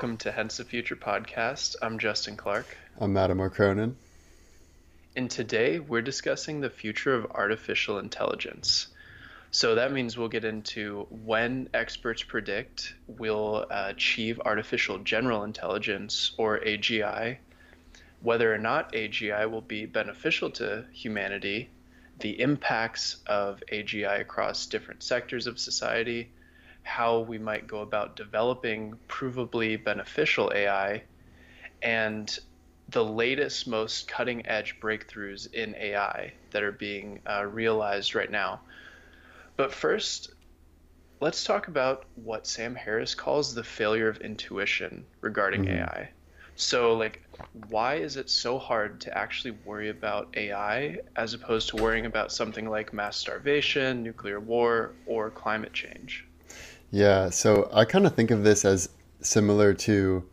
Welcome to Hence the Future podcast. I'm Justin Clark. I'm Adam Cronin. And today we're discussing the future of artificial intelligence. So that means we'll get into when experts predict we'll uh, achieve artificial general intelligence or AGI, whether or not AGI will be beneficial to humanity, the impacts of AGI across different sectors of society, how we might go about developing provably beneficial AI, and the latest, most cutting edge breakthroughs in AI that are being uh, realized right now. But first, let's talk about what Sam Harris calls the failure of intuition regarding mm-hmm. AI. So, like, why is it so hard to actually worry about AI as opposed to worrying about something like mass starvation, nuclear war, or climate change? Yeah, so I kind of think of this as similar to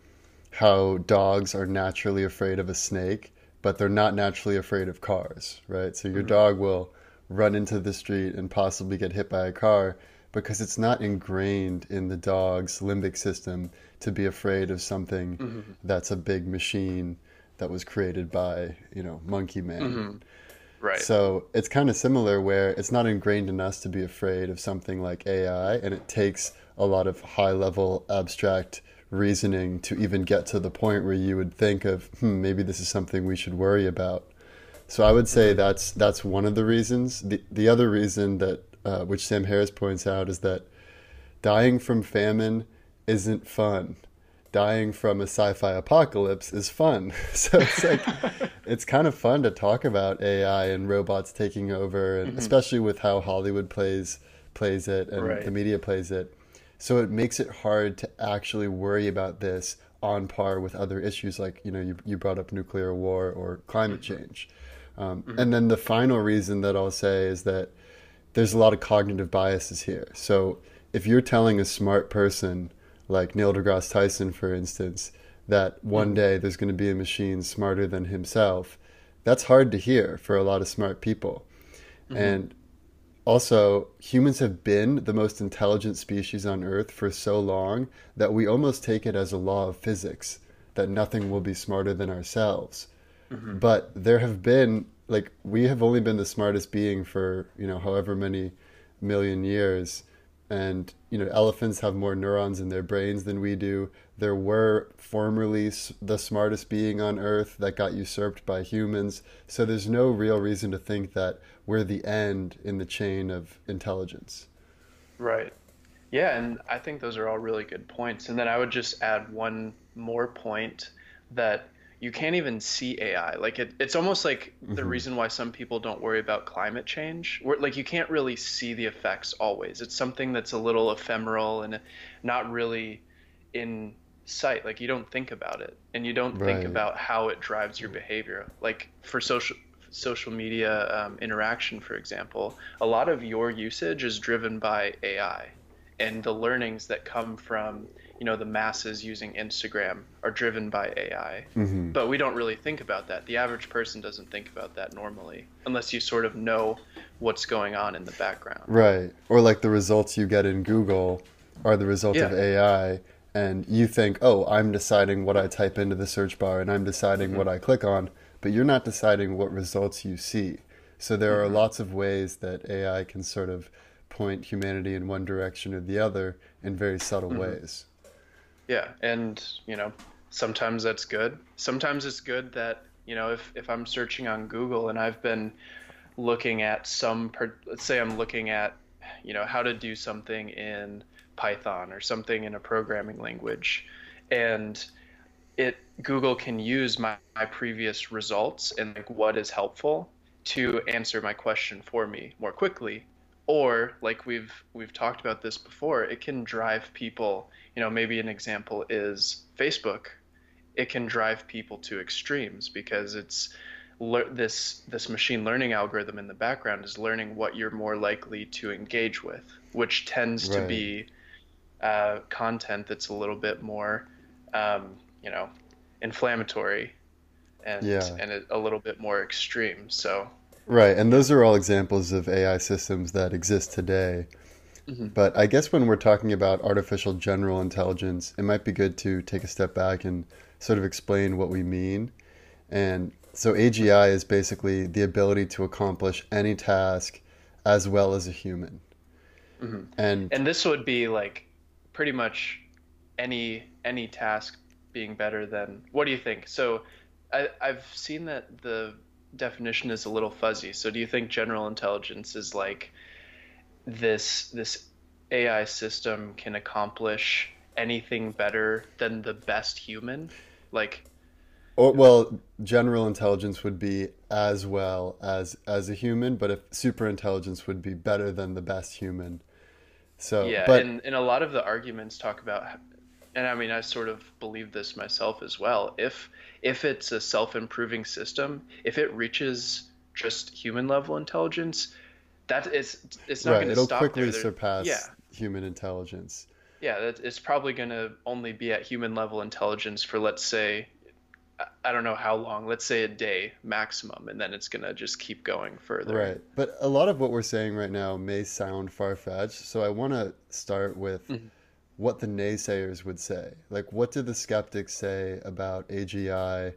how dogs are naturally afraid of a snake, but they're not naturally afraid of cars, right? So your mm-hmm. dog will run into the street and possibly get hit by a car because it's not ingrained in the dog's limbic system to be afraid of something mm-hmm. that's a big machine that was created by, you know, Monkey Man. Mm-hmm. Right. So it's kind of similar where it's not ingrained in us to be afraid of something like AI, and it takes a lot of high level abstract reasoning to even get to the point where you would think of, hmm, maybe this is something we should worry about. So I would say that's that's one of the reasons. The the other reason that uh, which Sam Harris points out is that dying from famine isn't fun dying from a sci-fi apocalypse is fun. so it's like it's kind of fun to talk about AI and robots taking over, and mm-hmm. especially with how Hollywood plays plays it and right. the media plays it. So it makes it hard to actually worry about this on par with other issues like you know you, you brought up nuclear war or climate mm-hmm. change. Um, mm-hmm. And then the final reason that I'll say is that there's a lot of cognitive biases here. So if you're telling a smart person like Neil deGrasse Tyson, for instance, that one mm-hmm. day there's going to be a machine smarter than himself. That's hard to hear for a lot of smart people. Mm-hmm. And also, humans have been the most intelligent species on Earth for so long that we almost take it as a law of physics that nothing will be smarter than ourselves. Mm-hmm. But there have been, like, we have only been the smartest being for, you know, however many million years and you know elephants have more neurons in their brains than we do. There were formerly the smartest being on earth that got usurped by humans. So there's no real reason to think that we're the end in the chain of intelligence. Right. Yeah and i think those are all really good points. And then i would just add one more point that you can't even see AI. Like it, it's almost like mm-hmm. the reason why some people don't worry about climate change. Where, like you can't really see the effects always. It's something that's a little ephemeral and not really in sight. Like you don't think about it, and you don't right. think about how it drives your behavior. Like for social social media um, interaction, for example, a lot of your usage is driven by AI and the learnings that come from you know the masses using Instagram are driven by AI. Mm-hmm. But we don't really think about that. The average person doesn't think about that normally unless you sort of know what's going on in the background. Right. Or like the results you get in Google are the result yeah. of AI and you think, "Oh, I'm deciding what I type into the search bar and I'm deciding mm-hmm. what I click on," but you're not deciding what results you see. So there mm-hmm. are lots of ways that AI can sort of point humanity in one direction or the other in very subtle mm-hmm. ways. Yeah, and you know, sometimes that's good. Sometimes it's good that you know if if I'm searching on Google and I've been looking at some, let's say I'm looking at you know how to do something in Python or something in a programming language, and it Google can use my, my previous results and like what is helpful to answer my question for me more quickly or like we've we've talked about this before it can drive people you know maybe an example is facebook it can drive people to extremes because it's le- this this machine learning algorithm in the background is learning what you're more likely to engage with which tends right. to be uh, content that's a little bit more um, you know inflammatory and yeah. and a little bit more extreme so Right, and those are all examples of AI systems that exist today. Mm-hmm. But I guess when we're talking about artificial general intelligence, it might be good to take a step back and sort of explain what we mean. And so AGI is basically the ability to accomplish any task as well as a human. Mm-hmm. And And this would be like pretty much any any task being better than what do you think? So I, I've seen that the definition is a little fuzzy. So do you think general intelligence is like this this AI system can accomplish anything better than the best human? Like or, well, general intelligence would be as well as as a human, but if super intelligence would be better than the best human. So, yeah, but and, and a lot of the arguments talk about and I mean I sort of believe this myself as well. If if it's a self-improving system, if it reaches just human level intelligence, that is it's not right, going to stop quickly there. Surpass Yeah, human intelligence. yeah, that it's probably going to only be at human level intelligence for let's say I- don't know how long, let's say a day maximum, and then it's going to just keep going further. Right. But a lot of what we're saying right now may sound far fetched. So I want to start with Mhm. What the naysayers would say. Like, what do the skeptics say about AGI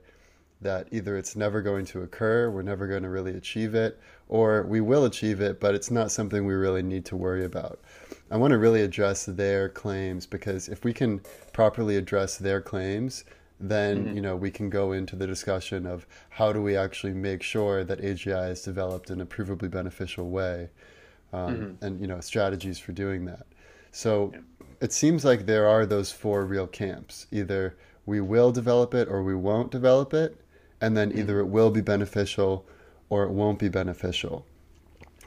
that either it's never going to occur, we're never going to really achieve it, or we will achieve it, but it's not something we really need to worry about? I want to really address their claims because if we can properly address their claims, then Mhm. you know we can go into the discussion of how do we actually make sure that AGI is developed in a provably beneficial way, um, Mhm. and you know strategies for doing that. So Yeah. It seems like there are those four real camps: either we will develop it or we won't develop it, and then either it will be beneficial or it won't be beneficial.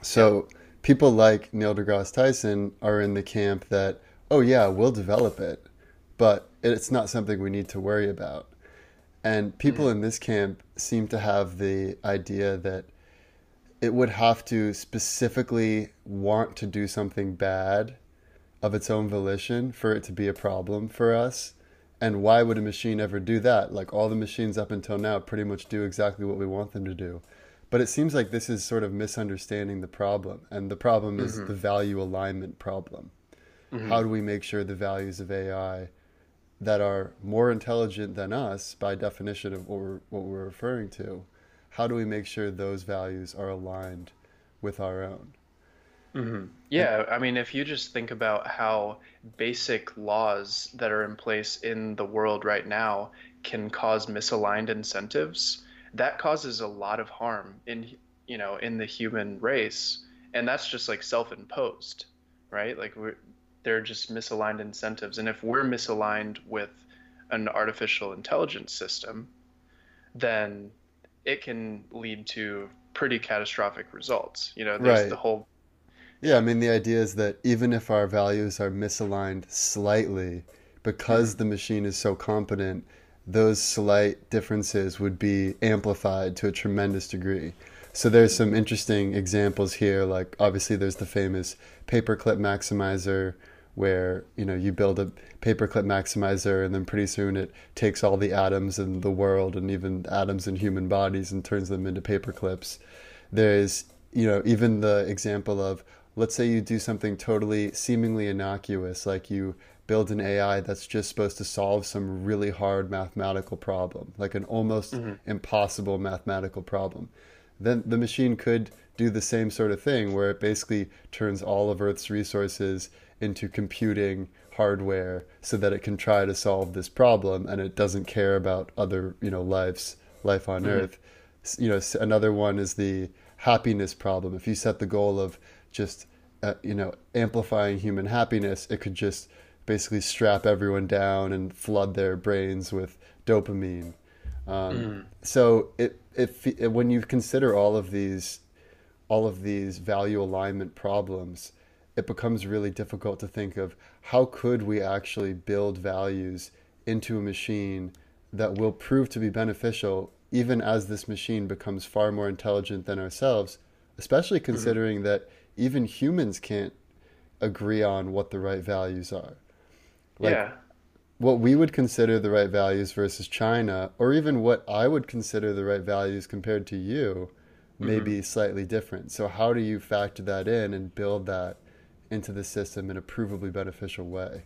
So people like Neil deGrasse Tyson are in the camp that, oh yeah, we'll develop it, but it's not something we need to worry about. And people in this camp seem to have the idea that it would have to specifically want to do something bad of its own volition for it to be a problem for us. And why would a machine ever do that? Like all the machines up until now pretty much do exactly what we want them to do. But it seems like this is sort of misunderstanding the problem. And the problem is the value alignment problem. Mhm. How do we make sure the values of AI that are more intelligent than us, by definition of what we're, what we're referring to, how do we make sure those values are aligned with our own? Hmm Yeah, I mean, if you just think about how basic laws that are in place in the world right now can cause misaligned incentives, that causes a lot of harm in, you know, in the human race, and that's just like self-imposed, right? Like we're, they're just misaligned incentives, and if we're misaligned with an artificial intelligence system, then it can lead to pretty catastrophic results. You know, there's Right. the whole Yeah, I mean, the idea is that even if our values are misaligned slightly, because the machine is so competent, those slight differences would be amplified to a tremendous degree. So there's some interesting examples here, like obviously there's the famous paperclip maximizer where, you know, you build a paperclip maximizer and then pretty soon it takes all the atoms in the world and even atoms in human bodies and turns them into paperclips. There's, you know, even the example of let's say you do something totally seemingly innocuous, like you build an AI that's just supposed to solve some really hard mathematical problem, like an almost mm-hmm. impossible mathematical problem. Then the machine could do the same sort of thing where it basically turns all of Earth's resources into computing hardware so that it can try to solve this problem and it doesn't care about other, you know, lives, life on mm-hmm. Earth. You know, another one is the happiness problem. If you set the goal of just uh, you know amplifying human happiness, it could just basically strap everyone down and flood their brains with dopamine. Um, So it, if it, when you consider all of these all of these value alignment problems, it becomes really difficult to think of how could we actually build values into a machine that will prove to be beneficial even as this machine becomes far more intelligent than ourselves, especially considering that even humans can't agree on what the right values are. Like, yeah. what we would consider the right values versus China, or even what I would consider the right values compared to you, may Mm-hmm. be slightly different. So, how do you factor that in and build that into the system in a provably beneficial way.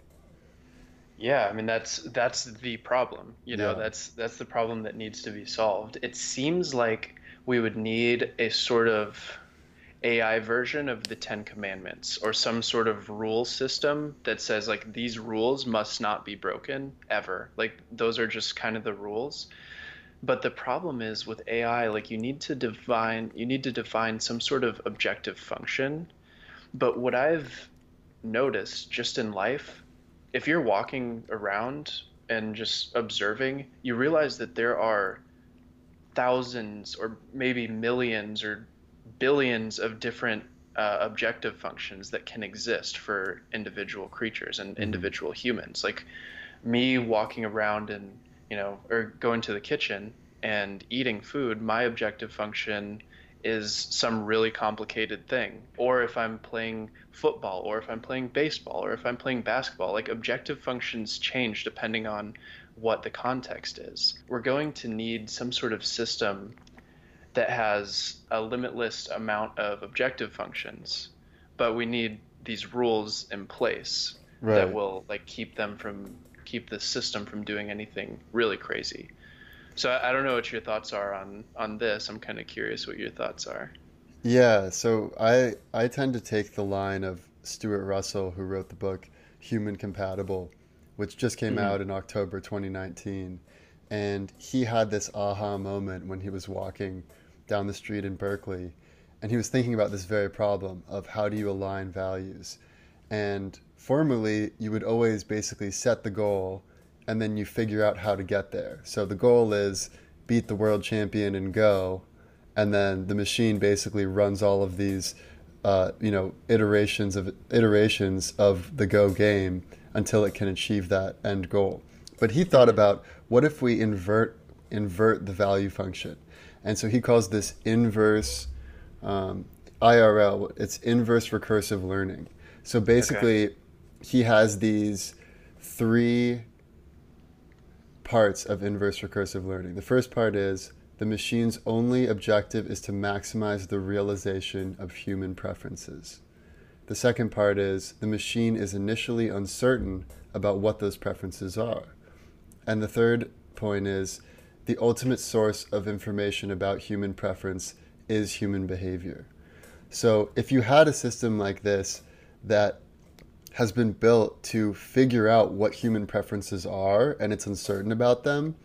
Yeah, I mean that's that's the problem. You know, Yeah. that's that's the problem that needs to be solved. It seems like we would need a sort of AI version of the Ten Commandments or some sort of rule system that says like these rules must not be broken ever. Like those are just kind of the rules. But the problem is with AI, like you need to define you need to define some sort of objective function. But what I've noticed just in life, if you're walking around and just observing, you realize that there are thousands or maybe millions or billions of different uh, objective functions that can exist for individual creatures and hmm individual humans. Like me walking around and, you know, or going to the kitchen and eating food, my objective function is some really complicated thing. Or if I'm playing football, or if I'm playing baseball, or if I'm playing basketball, like objective functions change depending on what the context is. We're going to need some sort of system that has a limitless amount of objective functions, but we need these rules in place that will like keep them from keep the system from doing anything really crazy. So I, I don't know what your thoughts are on on this. I'm kind of curious what your thoughts are. Yeah, so I I tend to take the line of Stuart Russell, who wrote the book Human Compatible, which just came hmm out in October 2019. And he had this aha moment when he was walking down the street in Berkeley, and he was thinking about this very problem of how do you align values. And formerly, you would always basically set the goal and then you figure out how to get there. So the goal is beat the world champion and go, and then the machine basically runs all of these, uh, you know, iterations of iterations of the Go game until it can achieve that end goal. But he thought about what if we invert invert the value function, and so he calls this inverse um, IRL. It's inverse recursive learning. So Okay. basically, he has these three parts of inverse recursive learning. The first part is the machine's only objective is to maximize the realization of human preferences. The second part is the machine is initially uncertain about what those preferences are. And the third point is the ultimate source of information about human preference is human behavior. So if you had a system like this that has been built to figure out what human preferences are and it's uncertain about them,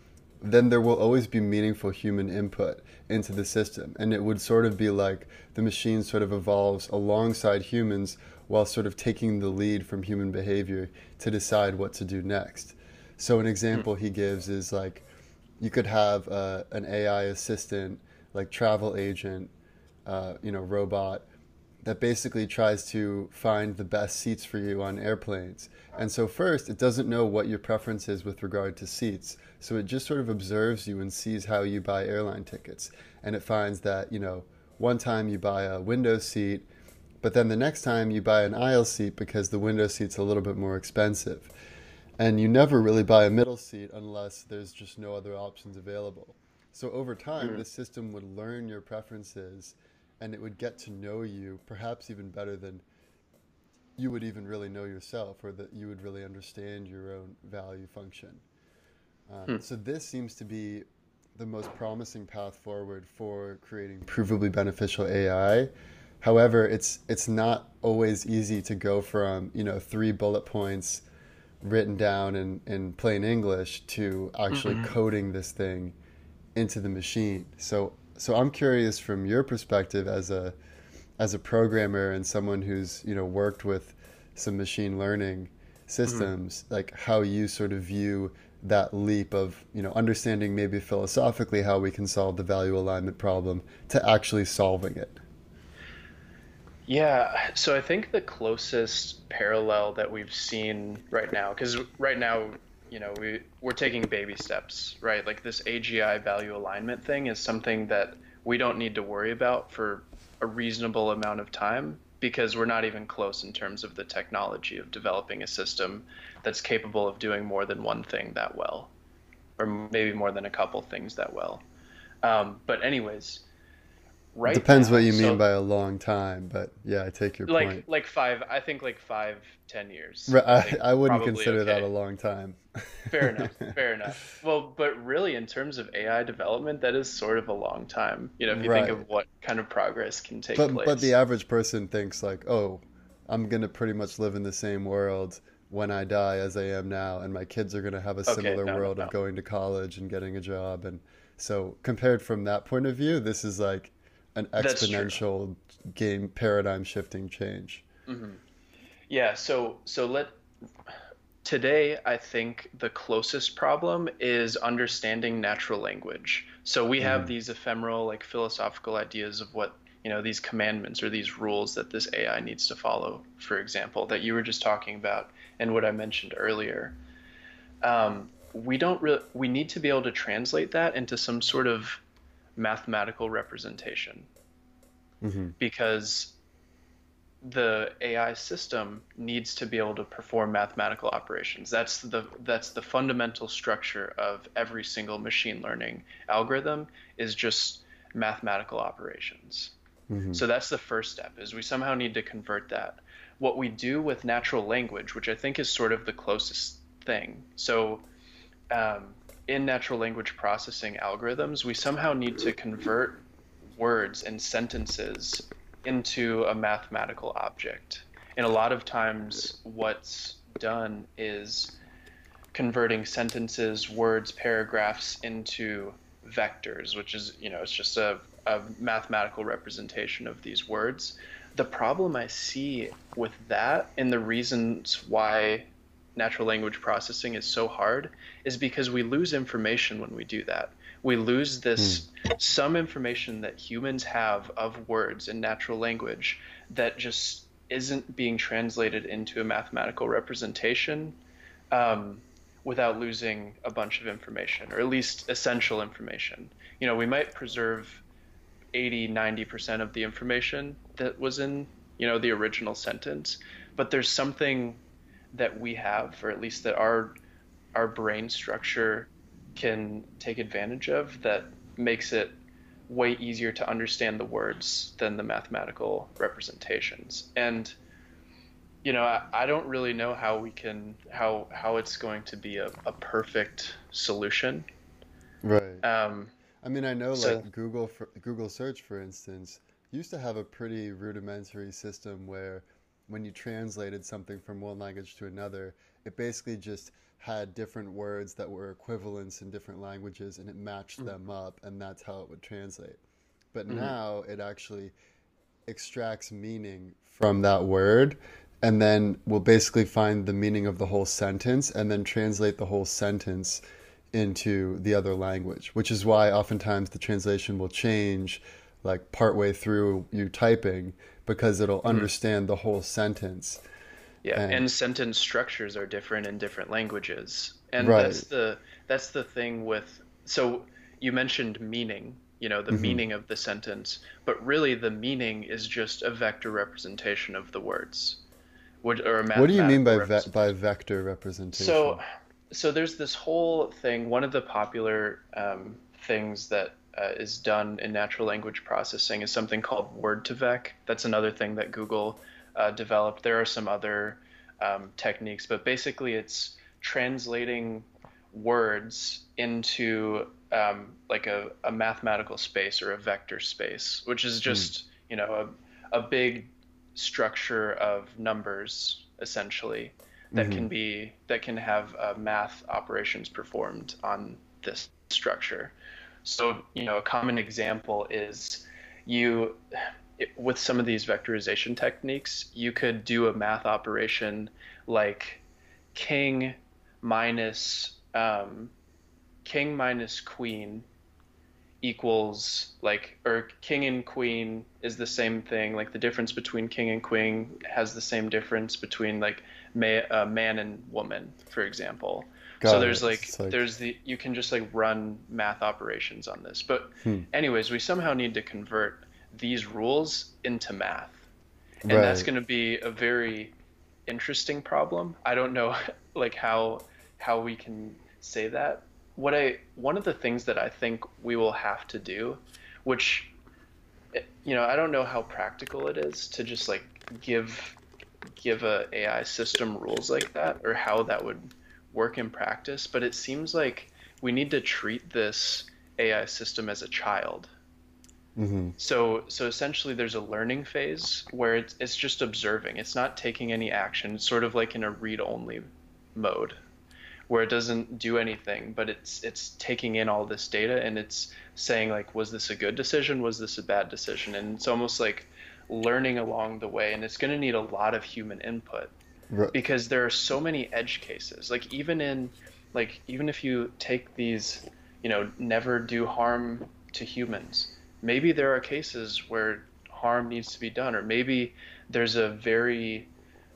then there will always be meaningful human input into the system. And it would sort of be like the machine sort of evolves alongside humans while sort of taking the lead from human behavior to decide what to do next. So, an example he gives is like you could have uh, an AI assistant, like travel agent, uh, you know, robot that basically tries to find the best seats for you on airplanes. And so, first, it doesn't know what your preference is with regard to seats. So, it just sort of observes you and sees how you buy airline tickets. And it finds that, you know, one time you buy a window seat, but then the next time you buy an aisle seat because the window seat's a little bit more expensive. And you never really buy a middle seat unless there's just no other options available. So over time, Hmm. the system would learn your preferences and it would get to know you perhaps even better than you would even really know yourself or that you would really understand your own value function. Um, Hmm. so this seems to be the most promising path forward for creating provably beneficial AI. However, it's it's not always easy to go from, you know, three bullet points written down in, in plain English to actually hmm coding this thing into the machine. So so I'm curious from your perspective as a as a programmer and someone who's you know worked with some machine learning hmm systems, like how you sort of view that leap of you know understanding maybe philosophically how we can solve the value alignment problem to actually solving it. Yeah, so I think the closest parallel that we've seen right now, because right now, you know, we we're taking baby steps, right? Like this AGI value alignment thing is something that we don't need to worry about for a reasonable amount of time because we're not even close in terms of the technology of developing a system that's capable of doing more than one thing that well, or maybe more than a couple things that well. Um, but anyways, right Depends now, what you mean so by a long time, but yeah, I take your like point. like five, I think like five, ten years, Right, I, I wouldn't consider that a long time. Fair enough. Fair enough. Well, but really, in terms of AI development, that is sort of a long time. You know, if you think of what kind of progress can take But but the average person thinks like, oh, I'm gonna pretty much live in the same world when I die as I am now, and my kids are gonna have a Okay, similar no, no, world of going to college and getting a job, and so compared from that point of view, this is like an exponential game paradigm shifting change. Yeah. So so let today I think the closest problem is understanding natural language. So we have these ephemeral like philosophical ideas of what you know these commandments or these rules that this AI needs to follow. For example, that you were just talking about and what I mentioned earlier. um, we don't really we need to be able to translate that into some sort of mathematical representation hmm because the AI system needs to be able to perform mathematical operations. That's the that's the fundamental structure of every single machine learning algorithm is just mathematical operations. hmm So that's the first step is we somehow need to convert that. What we do with natural language, which I think is sort of the closest thing. So um, in natural language processing algorithms, we somehow need to convert words and sentences into a mathematical object. And a lot of times, what's done is converting sentences, words, paragraphs into vectors, which is, you know, it's just a, a mathematical representation of these words. The problem I see with that and the reasons why natural language processing is so hard is because we lose information when we do that. We lose this some information that humans have of words in natural language that just isn't being translated into a mathematical representation um, without losing a bunch of information, or at least essential information. You know, we might preserve 80, 90% of the information that was in, you know, the original sentence, but there's something that we have, or at least that our our brain structure can take advantage of that makes it way easier to understand the words than the mathematical representations. And you know, I, I don't really know how we can how how it's going to be a, a perfect solution. Right. Um, I mean, I know so like Google for, Google search, for instance, used to have a pretty rudimentary system where when you translated something from one language to another, it basically just had different words that were equivalents in different languages and it matched them up, and that's how it would translate. But Mhm. now it actually extracts meaning from that word and then will basically find the meaning of the whole sentence and then translate the whole sentence into the other language, which is why oftentimes the translation will change like partway through you typing because it'll Mhm. understand the whole sentence. Yeah, And and sentence structures are different in different languages. And right. that's the that's the thing with so you mentioned meaning, you know, the hmm meaning of the sentence, but really the meaning is just a vector representation of the words, which or a What do you mean by ve by vector representation? So so there's this whole thing, one of the popular um, things that uh, is done in natural language processing is something called word2vec. That's another thing that Google uh, developed. There are some other um, techniques, but basically it's translating words into um, like a, a mathematical space or a vector space, which is Hmm. just, you know, a, a big structure of numbers essentially that hmm can be that can have uh, math operations performed on this structure. So, you know, a common example is you with some of these vectorization techniques, you could do a math operation like king minus um, king minus queen equals like or king and queen is the same thing like the difference between king and queen has the same difference between like ma- uh, man and woman for example so there's like like, there's the you can just like run math operations on this. But hmm, anyways we somehow need to convert these rules into math. And that's going to be a very interesting problem. I don't know like how how we can say that. What i one of the things that i think we will have to do which you know, I don't know how practical it is to just like give give a AI system rules like that or how that would work in practice, but it seems like we need to treat this AI system as a child. Mm-hmm. So, so essentially, there's a learning phase where it's, it's just observing. It's not taking any action. It's sort of like in a read-only mode, where it doesn't do anything, but it's it's taking in all this data and it's saying like, was this a good decision? Was this a bad decision? And it's almost like learning along the way, and it's going to need a lot of human input right. because there are so many edge cases. Like even in like even if you take these, you know, never do harm to humans maybe there are cases where harm needs to be done, or maybe there's a very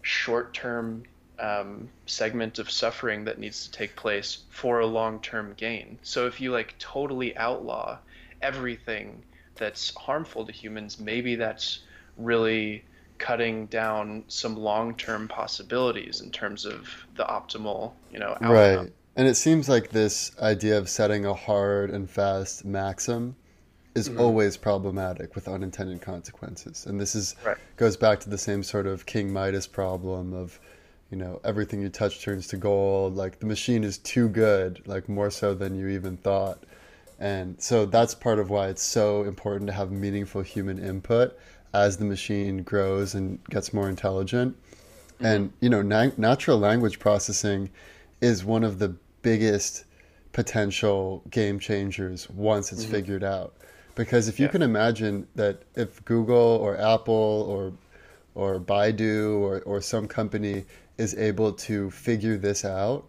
short term um, segment of suffering that needs to take place for a long term gain. So if you like totally outlaw everything that's harmful to humans, maybe that's really cutting down some long term possibilities in terms of the optimal, you know, outcome. Right. And it seems like this idea of setting a hard and fast maxim is mm-hmm. always problematic with unintended consequences. And this is right. goes back to the same sort of King Midas problem of, you know, everything you touch turns to gold. Like the machine is too good, like more so than you even thought. And so that's part of why it's so important to have meaningful human input as the machine grows and gets more intelligent. Mm-hmm. And you know, na- natural language processing is one of the biggest potential game changers once it's mm-hmm. figured out because if you yeah. can imagine that if Google or Apple or or Baidu or, or some company is able to figure this out,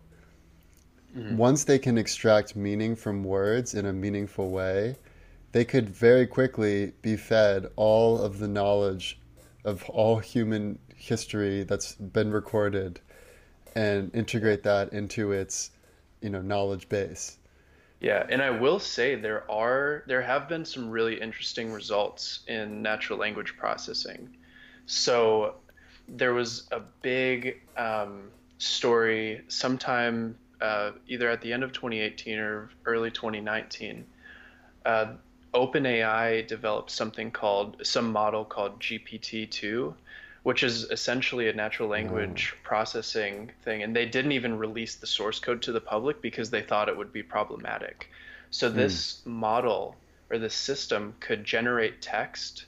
mm-hmm. once they can extract meaning from words in a meaningful way, they could very quickly be fed all of the knowledge of all human history that's been recorded and integrate that into its you know knowledge base yeah, and I will say there are there have been some really interesting results in natural language processing. So there was a big um, story sometime uh, either at the end of 2018 or early 2019. Uh, OpenAI developed something called some model called GPT-2, which is essentially a natural language mm. processing thing. And they didn't even release the source code to the public because they thought it would be problematic. So mm. this model or this system could generate text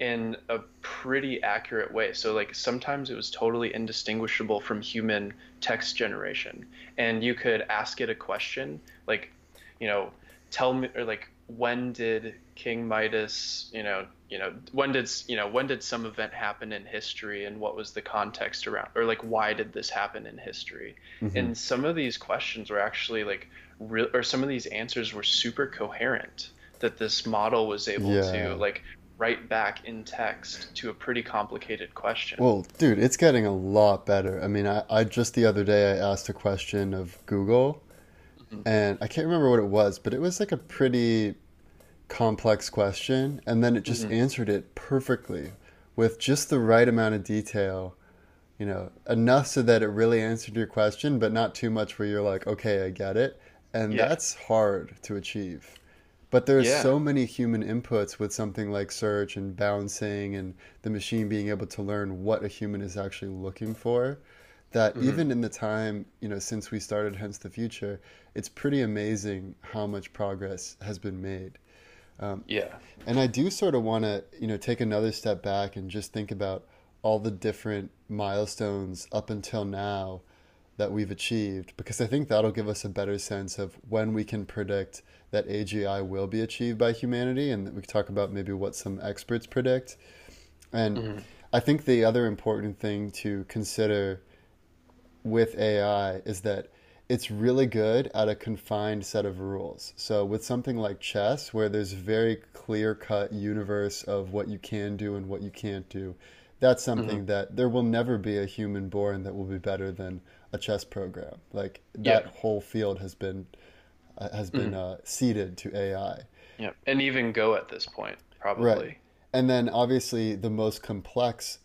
in a pretty accurate way. So like sometimes it was totally indistinguishable from human text generation. And you could ask it a question like, you know, tell me or like when did King Midas, you know, you know, when did you know when did some event happen in history, and what was the context around, or like why did this happen in history? Mm-hmm. And some of these questions were actually like real, or some of these answers were super coherent. That this model was able yeah. to like write back in text to a pretty complicated question. Well, dude, it's getting a lot better. I mean, I, I just the other day I asked a question of Google. And I can't remember what it was, but it was like a pretty complex question and then it just mm-hmm. answered it perfectly with just the right amount of detail you know enough so that it really answered your question but not too much where you're like okay i get it and yeah. that's hard to achieve but there's yeah. so many human inputs with something like search and bouncing and the machine being able to learn what a human is actually looking for that mm-hmm. even in the time you know since we started hence the future it's pretty amazing how much progress has been made um, yeah. And I do sort of want to, you know, take another step back and just think about all the different milestones up until now that we've achieved, because I think that'll give us a better sense of when we can predict that AGI will be achieved by humanity, and we can talk about maybe what some experts predict. And mm-hmm. I think the other important thing to consider with AI is that it's really good at a confined set of rules. So with something like chess, where there's very clear cut universe of what you can do and what you can't do, that's something mm-hmm. that there will never be a human born that will be better than a chess program. Like that whole field has been uh, has been mm-hmm. uh, ceded to AI. Yeah, and even Go at this point, probably. Right. And then obviously the most complex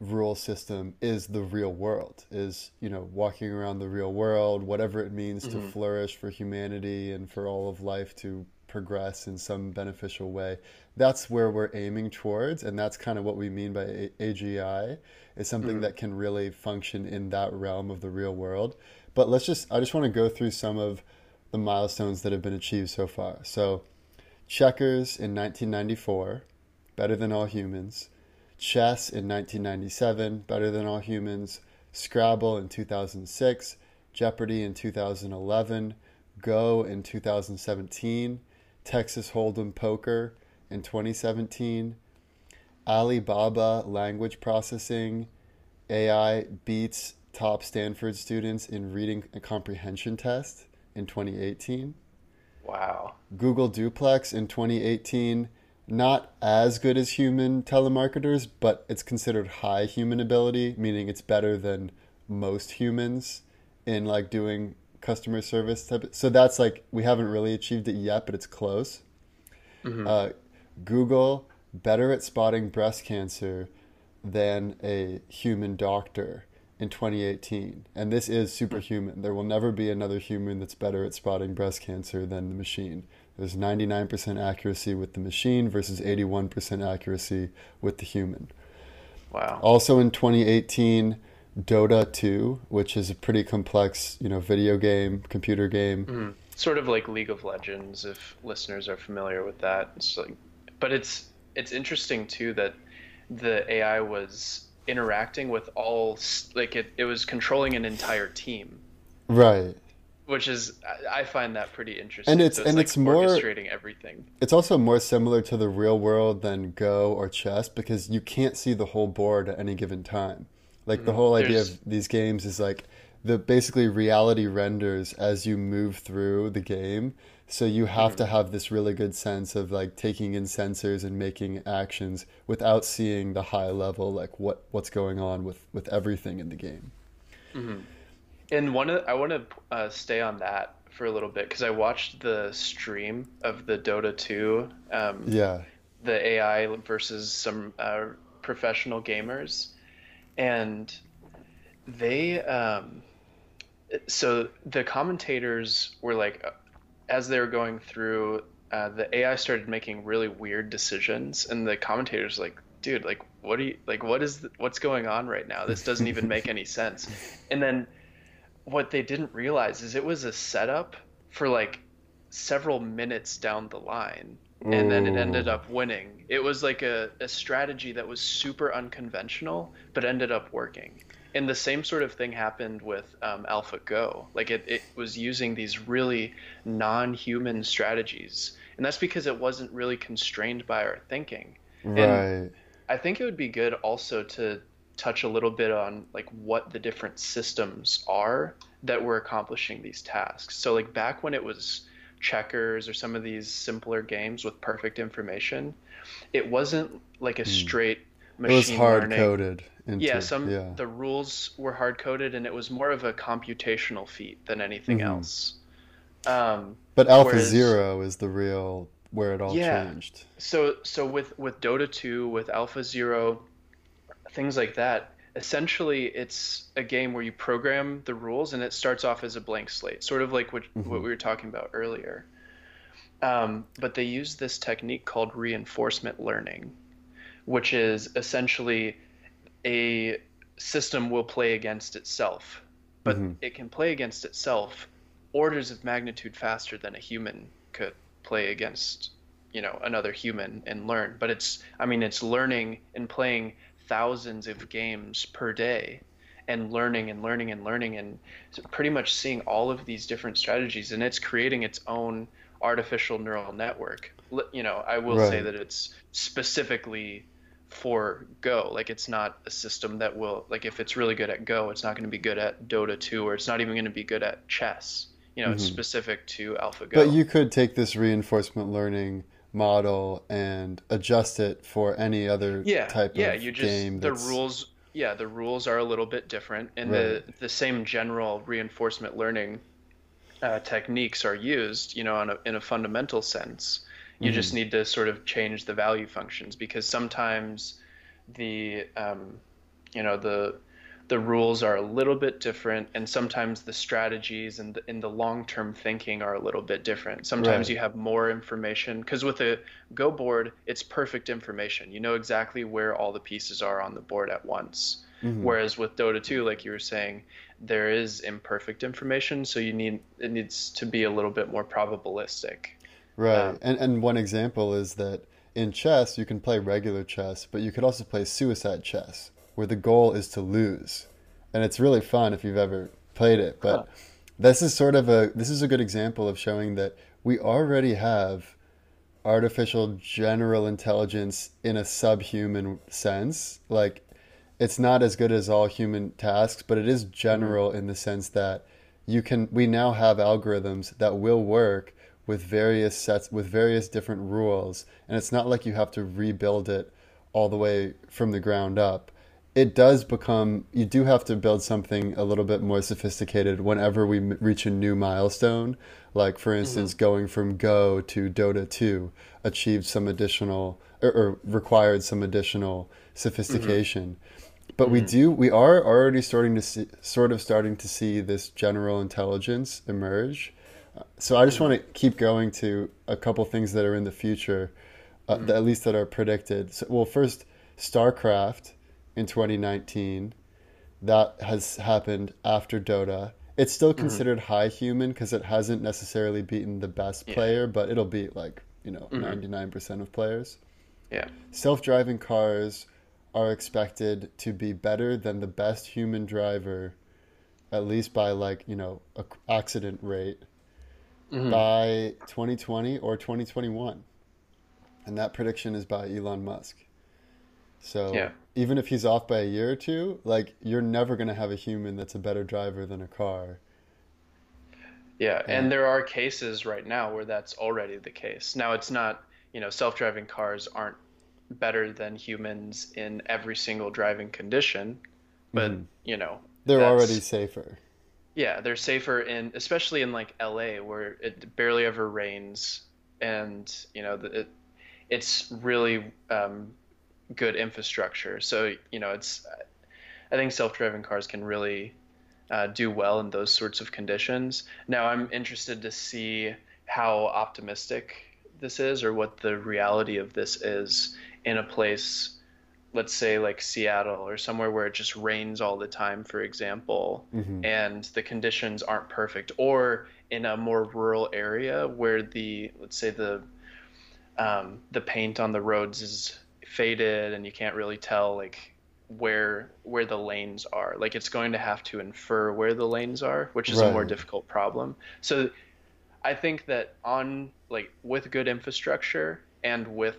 rule system is the real world is you know walking around the real world whatever it means mm-hmm. to flourish for humanity and for all of life to progress in some beneficial way. That's where we're aiming towards, and that's kind of what we mean by A- AGI is something Mm-hmm. that can really function in that realm of the real world. But let's just I just want to go through some of the milestones that have been achieved so far. So, checkers in 1994, better than all humans. Chess in 1997, better than all humans. Scrabble in 2006, Jeopardy in 2011, Go in 2017, Texas Hold'em Poker in 2017, Alibaba language processing AI beats top Stanford students in reading and comprehension test in 2018. Wow. Google Duplex in 2018, not as good as human telemarketers, but it's considered high human ability, meaning it's better than most humans in like doing customer service type. So that's like we haven't really achieved it yet, but it's close. Uh, Google better at spotting breast cancer than a human doctor in 2018. And this is superhuman. There will never be another human that's better at spotting breast cancer than the machine. There's 99% accuracy with the machine versus 81% accuracy with the human. Wow. Also in 2018, Dota 2, which is a pretty complex, you know, video game, computer game. Mhm. Sort of like League of Legends, if listeners are familiar with that. It's like, but it's it's interesting too that the AI was interacting with all like it, it was controlling an entire team, Right. Which is I find that pretty interesting. And it's- So and like it's more- orchestrating everything. It's also more similar to the real world than Go or chess because you can't see the whole board at any given time. Like the mm-hmm. whole idea There's- of these games is like the basically reality renders as you move through the game. So you have to mm-hmm. have this really good sense of like taking in sensors and making actions without seeing the high level like what what's going on with with everything in the game. Mm-hmm. And one of I want to uh, stay on that for a little bit because I watched the stream of the Dota 2 um, Yeah. the AI versus some uh, professional gamers, and they um, so the commentators were like, uh, as they were going through, uh, the AI started making really weird decisions, and the commentators like, dude, like, what are you like? What is th- what's going on right now? This doesn't even make any sense. And then what they didn't realize is it was a setup for like several minutes down the line and then it ended up winning. It was like a, a strategy that was super unconventional, but ended up working. And the same sort of thing happened with um, AlphaGo. Like it, it was using these really non human strategies. And that's because it wasn't really constrained by our thinking. Right. I think it would be good also to touch a little bit on like what the different systems are that were accomplishing these tasks. So like back when it was checkers or some of these simpler games with perfect information, it wasn't like a straight Hmm. It was hard coded into Yeah, some yeah. the rules were hard coded and it was more of a computational feat than anything Mhm. else. Um, But Alpha whereas- Zero is the real where it all Yeah. changed. so so with with Dota 2 with Alpha Zero things like that essentially it's a game where you program the rules and it starts off as a blank slate sort of like what what we were talking about earlier. Um, but they use this technique called reinforcement learning which is essentially a system will play against itself but Mhm. it can play against itself orders of magnitude faster than a human could play against you know another human and learn. But it's i mean it's learning and playing thousands of games per day and learning and learning and learning and pretty much seeing all of these different strategies. And it's creating its own artificial neural network. You know i will say that it's specifically for go. Like it's not a system that will like if it's really good at go it's not going to be good at dota 2 or it's not even going to be good at chess. You know it's Mhm. specific to AlphaGo. But you could take this reinforcement learning model and adjust it for any other yeah, type yeah, of you just game the rules. Yeah, the rules are a little bit different, and Right. the the same general reinforcement learning uh, techniques are used. You know, in a in a fundamental sense. You just Mm-hmm. need to sort of change the value functions because sometimes the um, you know the the rules are a little bit different and sometimes the strategies and the, in the long-term thinking are a little bit different. Sometimes Right. you have more information because with a go board it's perfect information. You know exactly where all the pieces are on the board at once. Hmm whereas with dota 2 like you were saying there is imperfect information so you need it needs to be a little bit more probabilistic. Right. um, And and one example is that in chess you can play regular chess, but you could also play suicide chess, where the goal is to lose. And it's really fun if you've ever played it. huh. But this is sort of a this is a good example of showing that we already have artificial general intelligence in a subhuman sense. Like it's not as good as all human tasks, but it is hmm general in the sense that you can we now have algorithms that will work with various sets with various different rules, and it's not like you have to rebuild it all the way from the ground up. It does become you do have to build something a little bit more sophisticated whenever we m- reach a new milestone, like for instance going from Go to Dota 2 achieved some additional or, or required some additional hmm sophistication. But we hmm do, we are already starting to see, sort of starting to see this general intelligence emerge. So I just want hmm to keep going to a couple things that are in the future, uh, hmm at least that are predicted. So, well, first, StarCraft in 2019, that has happened after Dota. It's still hmm considered high human because it hasn't necessarily beaten the best yeah player, but it'll beat like, you know, hmm 99% of players. yeah Self-driving cars are expected to be better than the best human driver, at least by like, you know, a accident rate hmm by 2020 or 2021. And that prediction is by Elon Musk. So yeah even if he's off by a year or two, like you're never going to have a human that's a better driver than a car. Yeah, And and there are cases right now where that's already the case. Now it's not, you know, self-driving cars aren't better than humans in every single driving condition, but, mhm, you know, they're already safer. yeah, they're safer in especially in like LA where it barely ever rains and, you know, the, it it's really um, good infrastructure. So, you know, it's I think self-driving cars can really uh, do well in those sorts of conditions. Now, I'm interested to see how optimistic this is or what the reality of this is in a place, let's say like Seattle or somewhere where it just rains all the time, for example, hmm and the conditions aren't perfect, or in a more rural area where the, let's say the um, the paint on the roads is faded and you can't really tell like where where the lanes are. Like it's going to have to infer where the lanes are, which is a more difficult problem. So I think that on like with good infrastructure and with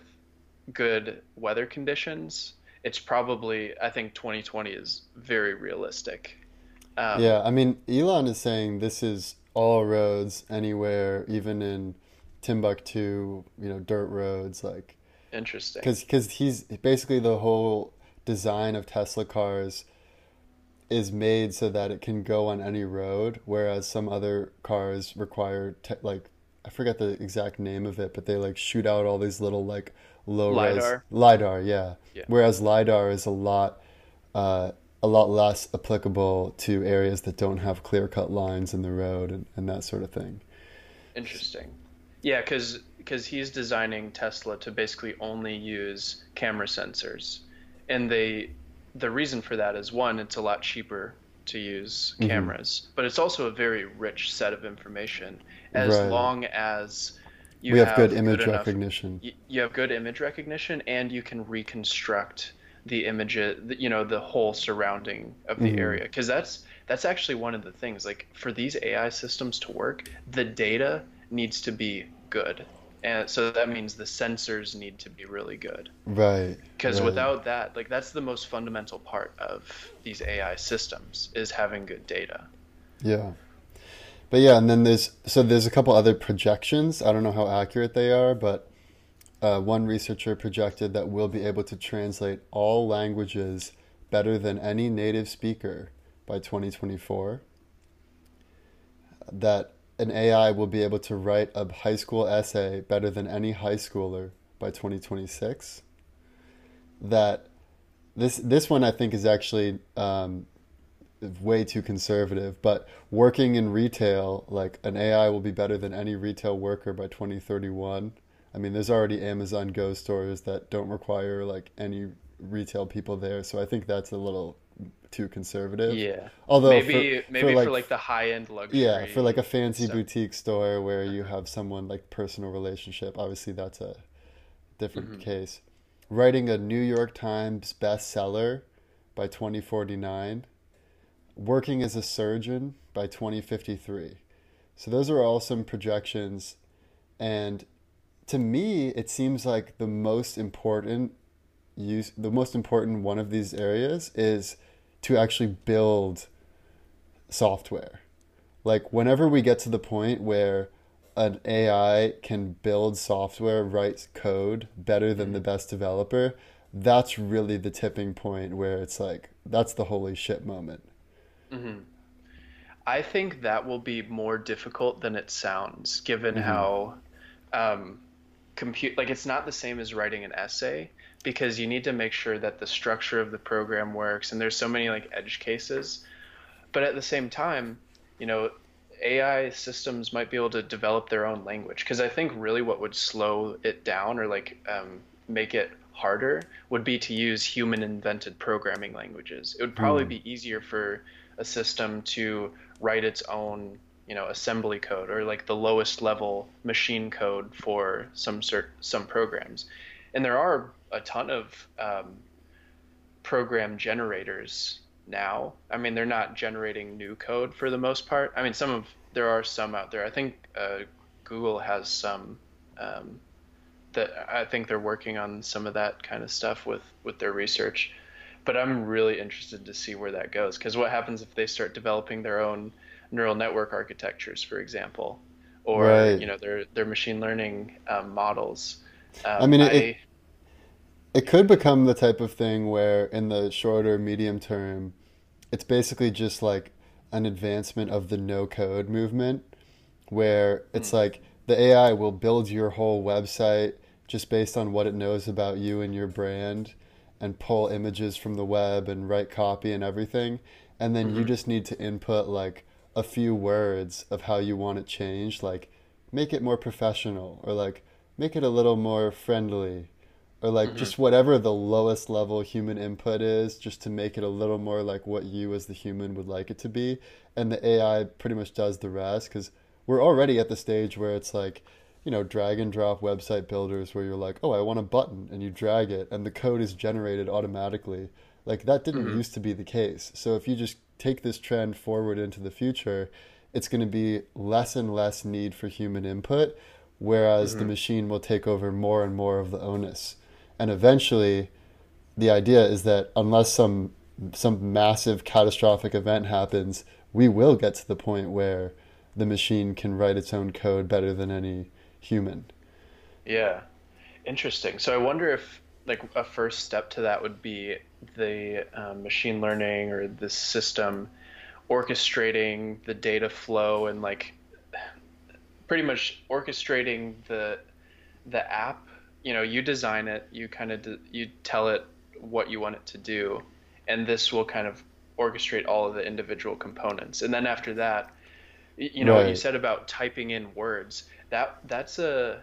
good weather conditions, it's probably I think 2020 is very realistic. Um, Yeah, I mean, Elon is saying this is all roads anywhere, even in Timbuktu, you know, dirt roads, like interesting. because because he's basically the whole design of Tesla cars is made so that it can go on any road, whereas some other cars require te like I forget the exact name of it, but they like shoot out all these little like low res LiDAR. LiDAR, yeah. Yeah. Whereas LiDAR is a lot uh, a lot less applicable to areas that don't have clear-cut lines in the road and, and that sort of thing. Interesting. Yeah, because because he's designing Tesla to basically only use camera sensors, and they the reason for that is one, it's a lot cheaper to use hmm cameras, but it's also a very rich set of information. As Right. long as you We have good have good image enough recognition. y- you have good image recognition and you can reconstruct the image you know the whole surrounding of the hmm area. Because that's that's actually one of the things like for these AI systems to work the data needs to be good and so that means the sensors need to be really good Right, because right. without that like that's the most fundamental part of these AI systems is having good data Yeah. But yeah, and then there's so there's a couple other projections. I don't know how accurate they are, but uh, one researcher projected that we'll be able to translate all languages better than any native speaker by 2024. That an AI will be able to write a high school essay better than any high schooler by 2026. That this this one I think is actually um, way too conservative. But working in retail, like an AI will be better than any retail worker by 2031. I mean, there's already Amazon Go stores that don't require like any retail people there, so I think that's a little too conservative. Yeah. Although Maybe for, maybe for like, for like the high end luxury. yeah, for like a fancy boutique store where you have someone like personal relationship, obviously that's a different Mm-hmm. case. Writing a New York Times bestseller by 2049, working as a surgeon by 2053. So those are all some projections and to me it seems like the most important use the most important one of these areas is to actually build software. Like whenever we get to the point where an AI can build software, write code better than the best developer, that's really the tipping point where it's like that's the holy shit moment. I think that will be more difficult than it sounds, given Mm-hmm. how um, compute like it's not the same as writing an essay because you need to make sure that the structure of the program works, and there's so many like edge cases. But at the same time, you know, AI systems might be able to develop their own language because I think really what would slow it down or like um, make it harder would be to use human invented programming languages. It would probably be easier for a system to write its own, you know, assembly code or like the lowest level machine code for some cert- some programs. And there are a ton of um, program generators now. I mean, they're not generating new code for the most part. I mean, some of there are some out there. I think uh, Google has some um, that I think they're working on some of that kind of stuff with with their research. But I'm really interested to see where that goes because what happens if they start developing their own neural network architectures, for example, or Right. you know their their machine learning um, models. Um, I mean, it- it- It could become the type of thing where, in the shorter, medium term, it's basically just like an advancement of the no code movement, where it's hmm. like the AI will build your whole website just based on what it knows about you and your brand and pull images from the web and write copy and everything. And then you mm-hmm. just need to input like a few words of how you want it changed, like make it more professional or like make it a little more friendly or like mm-hmm. just whatever the lowest level human input is just to make it a little more like what you as the human would like it to be. And the ai pretty much does the rest because we're already at the stage where it's like you know drag and drop website builders where you're like oh i want a button and you drag it and the code is generated automatically. Like that didn't mm-hmm. used to be the case. So if you just take this trend forward into the future it's going to be less and less need for human input whereas the mm-hmm. machine will take over more and more of the onus and eventually the idea is that unless some some massive catastrophic event happens we will get to the point where the machine can write its own code better than any human Yeah, interesting. So I wonder if like a first step to that would be the um, machine learning or the system orchestrating the data flow and like pretty much orchestrating the the app. You know, you design it, you kind of de- you tell it what you want it to do, and this will kind of orchestrate all of the individual components. And then after that, you know what you said about typing in words. That that's a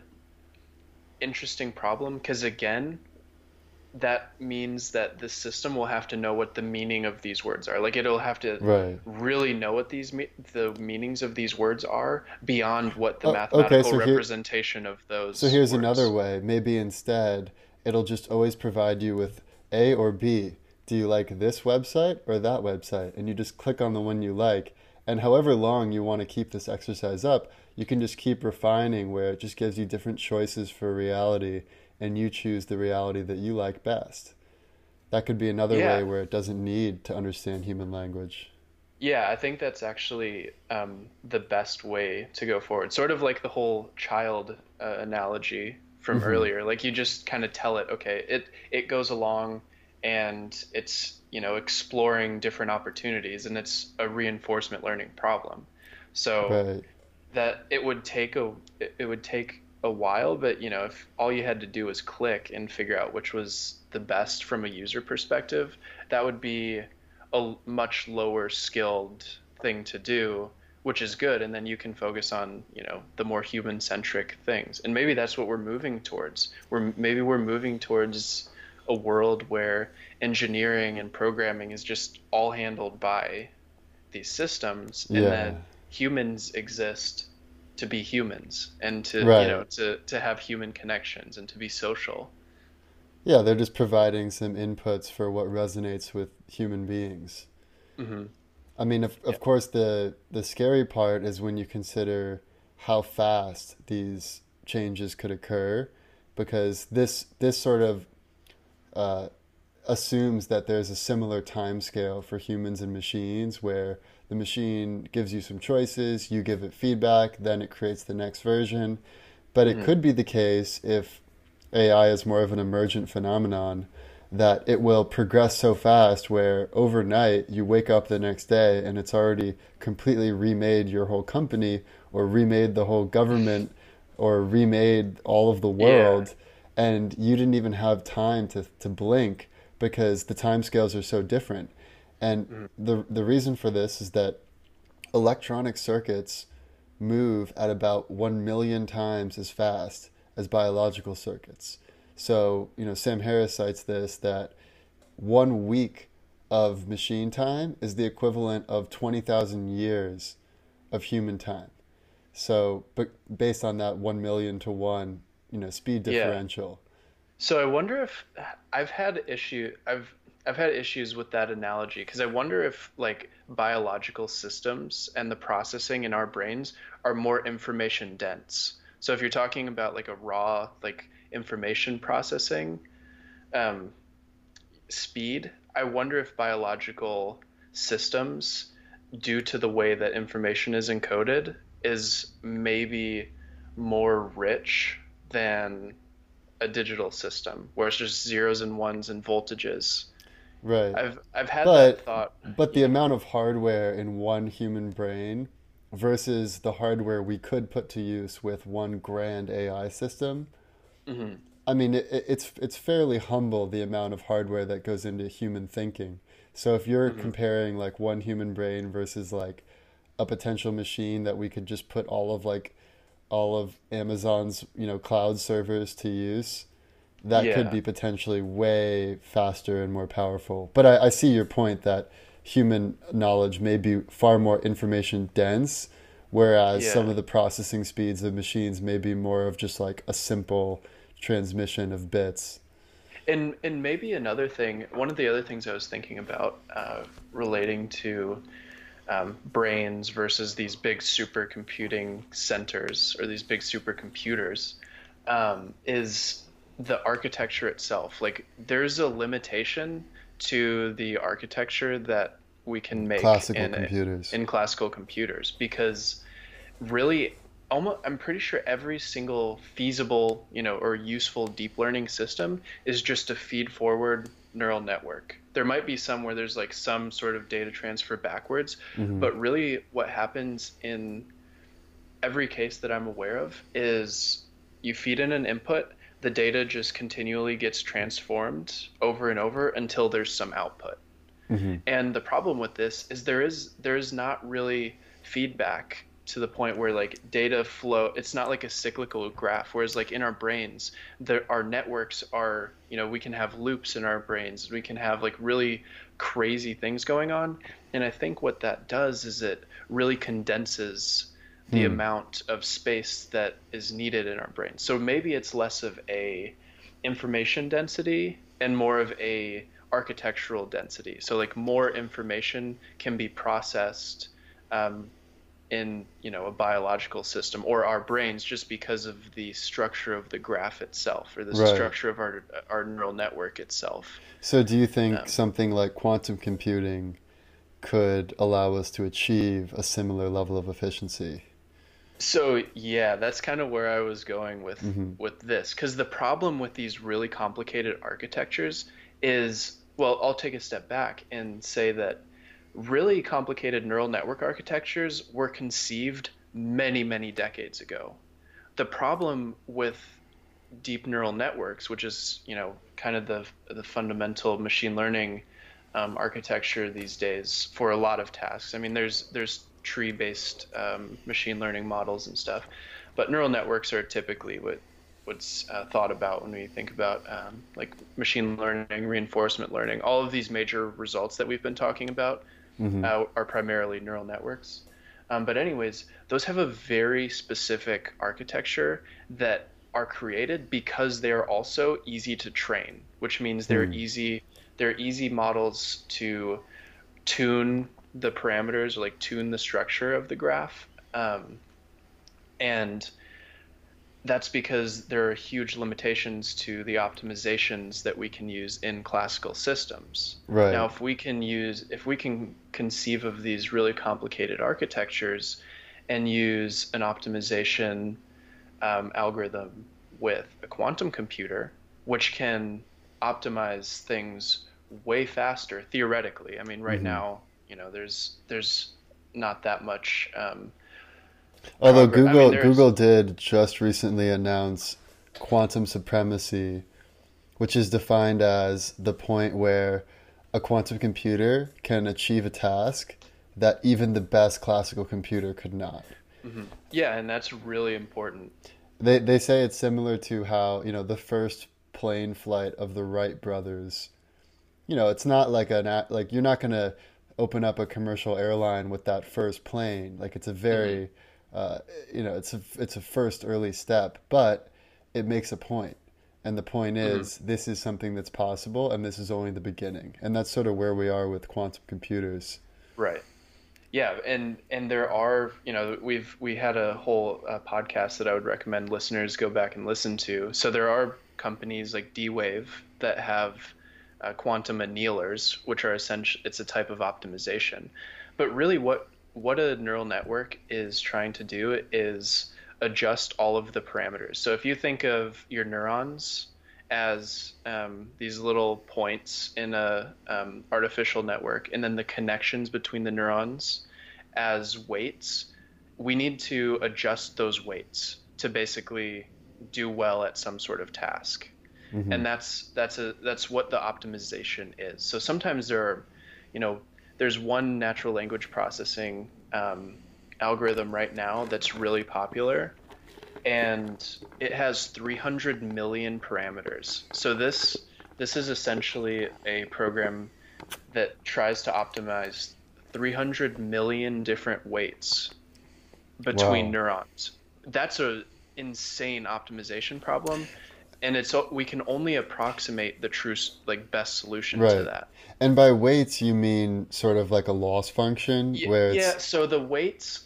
interesting problem because again that means that the system will have to know what the meaning of these words are like it'll have to right really know what these me- the meanings of these words are beyond what the Oh, okay, mathematical so here- representation of those So here's words. another way. Maybe instead, it'll just always provide you with A or B. Do you like this website or that website? And you just click on the one you like. And however long you want to keep this exercise up, you can just keep refining where it just gives you different choices for reality and you choose the reality that you like best. That could be another Yeah. way where it doesn't need to understand human language. Yeah, I think that's actually um, the best way to go forward. Sort of like the whole child uh, analogy from earlier. Like you just kind of tell it, okay, it it goes along and it's you know exploring different opportunities, and it's a reinforcement learning problem. So Right. that it would take a it would take a while, but you know if all you had to do was click and figure out which was the best from a user perspective, that would be a much lower skilled thing to do which is good. And then you can focus on you know the more human centric things. And maybe that's what we're moving towards. We're maybe we're moving towards a world where engineering and programming is just all handled by these systems and Yeah. that humans exist to be humans and to Right. you know to to have human connections and to be social Yeah, they're just providing some inputs for what resonates with human beings. hmm I mean, of, of course, the the scary part is when you consider how fast these changes could occur, because this this sort of uh, assumes that there's a similar time scale for humans and machines, where the machine gives you some choices, you give it feedback, then it creates the next version. But it hmm. could be the case if AI is more of an emergent phenomenon that it will progress so fast where overnight you wake up the next day and it's already completely remade your whole company or remade the whole government or remade all of the world and you didn't even have time to, to blink because the timescales are so different. And mm-hmm. the the reason for this is that electronic circuits move at about 1 million times as fast as biological circuits. So, you know, Sam Harris cites this that one week of machine time is the equivalent of 20,000 years of human time. So, but based on that 1 million to 1, you know, speed differential. Yeah. differential. So I wonder if I've had issue I've I've had issues with that analogy because I wonder if like biological systems and the processing in our brains are more information dense. So if you're talking about like a raw like information processing um, speed, I wonder if biological systems, due to the way that information is encoded, is maybe more rich than a digital system where it's just zeros and ones and voltages. Right. I've I've had But that thought. but the amount of hardware in one human brain versus the hardware we could put to use with one grand AI system, Mhm. I mean, it, it- it's it's fairly humble the amount of hardware that goes into human thinking. So if you're comparing like one human brain versus like a potential machine that we could just put all of like all of Amazon's, you know, cloud servers to use, that could be potentially way faster and more powerful. But I, I see your point that human knowledge may be far more information dense, whereas some of the processing speeds of machines may be more of just like a simple transmission of bits. And and maybe another thing, one of the other things I was thinking about uh, relating to um, brains versus these big supercomputing centers or these big supercomputers um, is the architecture itself. Like there's a limitation to the architecture that we can make Classical in computers. in classical computers because really almost I'm pretty sure every single feasible, you know, or useful deep learning system is just a feed forward neural network. There might be some where there's like some sort of data transfer backwards, Mhm. but really what happens in every case that I'm aware of is you feed in an input, the data just continually gets transformed over and over until there's some output. Mhm. And the problem with this is there is there is not really feedback to the point where like data flow it's not like a cyclical graph whereas like in our brains there our networks are you know we can have loops in our brains we can have like really crazy things going on and i think what that does is it really condenses the Hmm. amount of space that is needed in our brains so maybe it's less of a information density and more of a architectural density. So like more information can be processed um, in you know a biological system or our brains just because of the structure of the graph itself or the Right. structure of our our neural network itself. So, do you think Um, something like quantum computing could allow us to achieve a similar level of efficiency? So yeah, that's kind of where I was going with Mhm. with this because the problem with these really complicated architectures is well, I'll take a step back and say that really complicated neural network architectures were conceived many, many decades ago. The problem with deep neural networks, which is, you know, kind of the the fundamental machine learning um, architecture these days for a lot of tasks. I mean, there's there's tree-based um, machine learning models and stuff, but neural networks are typically what what's uh, thought about when we think about um, like machine learning, reinforcement learning. All of these major results that we've been talking about mm-hmm. uh, are primarily neural networks. Um, but anyways, those have a very specific architecture that are created because they are also easy to train, which means they're mm. easy. They're easy models to tune the parameters or like tune the structure of the graph. Um, and that's because there are huge limitations to the optimizations that we can use in classical systems. Right. Now, if we can use, if we can conceive of these really complicated architectures and use an optimization um, algorithm with a quantum computer, which can optimize things way faster theoretically. I mean, right mm-hmm. now, you know, there's there's not that much um, Although Google I mean, Google did just recently announce quantum supremacy, which is defined as the point where a quantum computer can achieve a task that even the best classical computer could not. Mm-hmm. Yeah, and that's really important. They they say it's similar to how you know the first plane flight of the Wright brothers. You know, it's not like an like you're not gonna open up a commercial airline with that first plane. Like it's a very mm-hmm uh, you know, it's a it's a first early step, but it makes a point. And the point mm-hmm. is, mm-hmm. this is something that's possible, and this is only the beginning. And that's sort of where we are with quantum computers. Right. Yeah, and and there are, you know, we've we had a whole uh, podcast that I would recommend listeners go back and listen to. So there are companies like D-Wave that have uh, quantum annealers, which are essentially it's a type of optimization. But really, what what a neural network is trying to do is adjust all of the parameters. So if you think of your neurons as um, these little points in a um, artificial network, and then the connections between the neurons as weights, we need to adjust those weights to basically do well at some sort of task. Mm-hmm. And that's that's a that's what the optimization is. So sometimes there are, you know, there's one natural language processing um, algorithm right now that's really popular, and it has 300 million parameters. So this this is essentially a program that tries to optimize 300 million different weights between wow. neurons. That's a insane optimization problem and it's we can only approximate the true like best solution right. to that. And by weights, you mean sort of like a loss function, yeah, where it's... yeah. So the weights,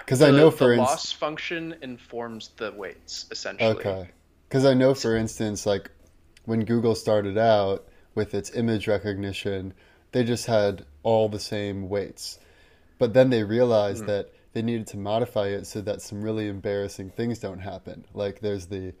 because I know for the instance, loss function informs the weights essentially. Okay, because I know for instance, like when Google started out with its image recognition, they just had all the same weights, but then they realized mm-hmm. that they needed to modify it so that some really embarrassing things don't happen. Like there's the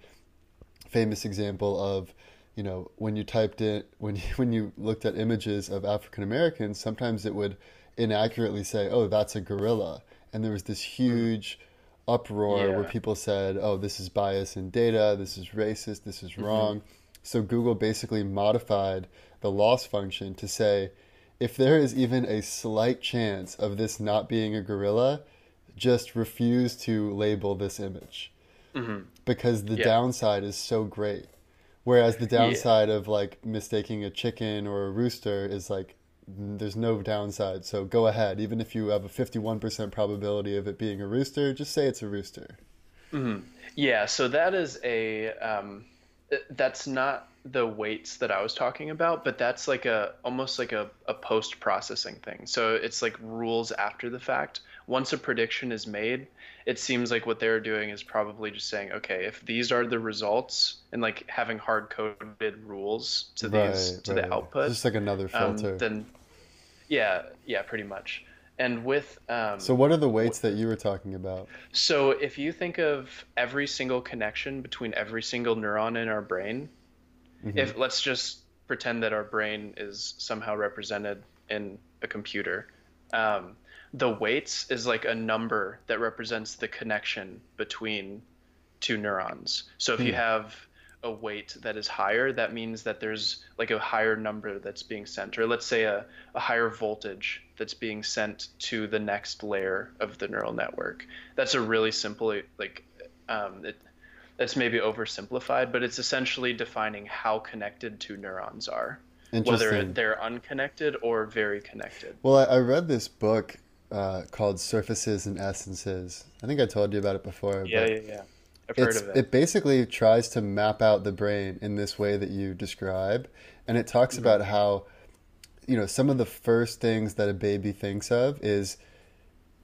famous example of you know when you typed in when you, when you looked at images of African Americans, sometimes it would inaccurately say, "Oh, that's a gorilla," and there was this huge uproar yeah. where people said, "Oh, this is bias in data. This is racist. This is mm-hmm. wrong." So Google basically modified the loss function to say, if there is even a slight chance of this not being a gorilla, just refuse to label this image mm-hmm. because the yeah. downside is so great. Whereas the downside yeah. of like mistaking a chicken or a rooster is like there's no downside. So go ahead, even if you have a 51% probability of it being a rooster, just say it's a rooster. Mm-hmm. Yeah, so that is a um, that's not the weights that I was talking about, but that's like a almost like a, a post processing thing. So it's like rules after the fact. Once a prediction is made, it seems like what they're doing is probably just saying, okay, if these are the results and like having hard coded rules to right, these to right. the output, just like another um, filter. Um, then, yeah, yeah, pretty much. And with um, so, what are the weights that you were talking about? So, if you think of every single connection between every single neuron in our brain, mm-hmm. if let's just pretend that our brain is somehow represented in a computer, um, the weights is like a number that represents the connection between two neurons. So if mm. you hmm. have a weight that is higher, that means that there's like a higher number that's being sent, or let's say a, a higher voltage that's being sent to the next layer of the neural network. That's a really simple, like, um, it, that's maybe oversimplified, but it's essentially defining how connected two neurons are, whether they're unconnected or very connected. Well, I, I read this book uh, called Surfaces and Essences. I think I told you about it before. Yeah, yeah, yeah. I've heard of it. It basically tries to map out the brain in this way that you describe, and it talks mm-hmm. about how, you know, some of the first things that a baby thinks of is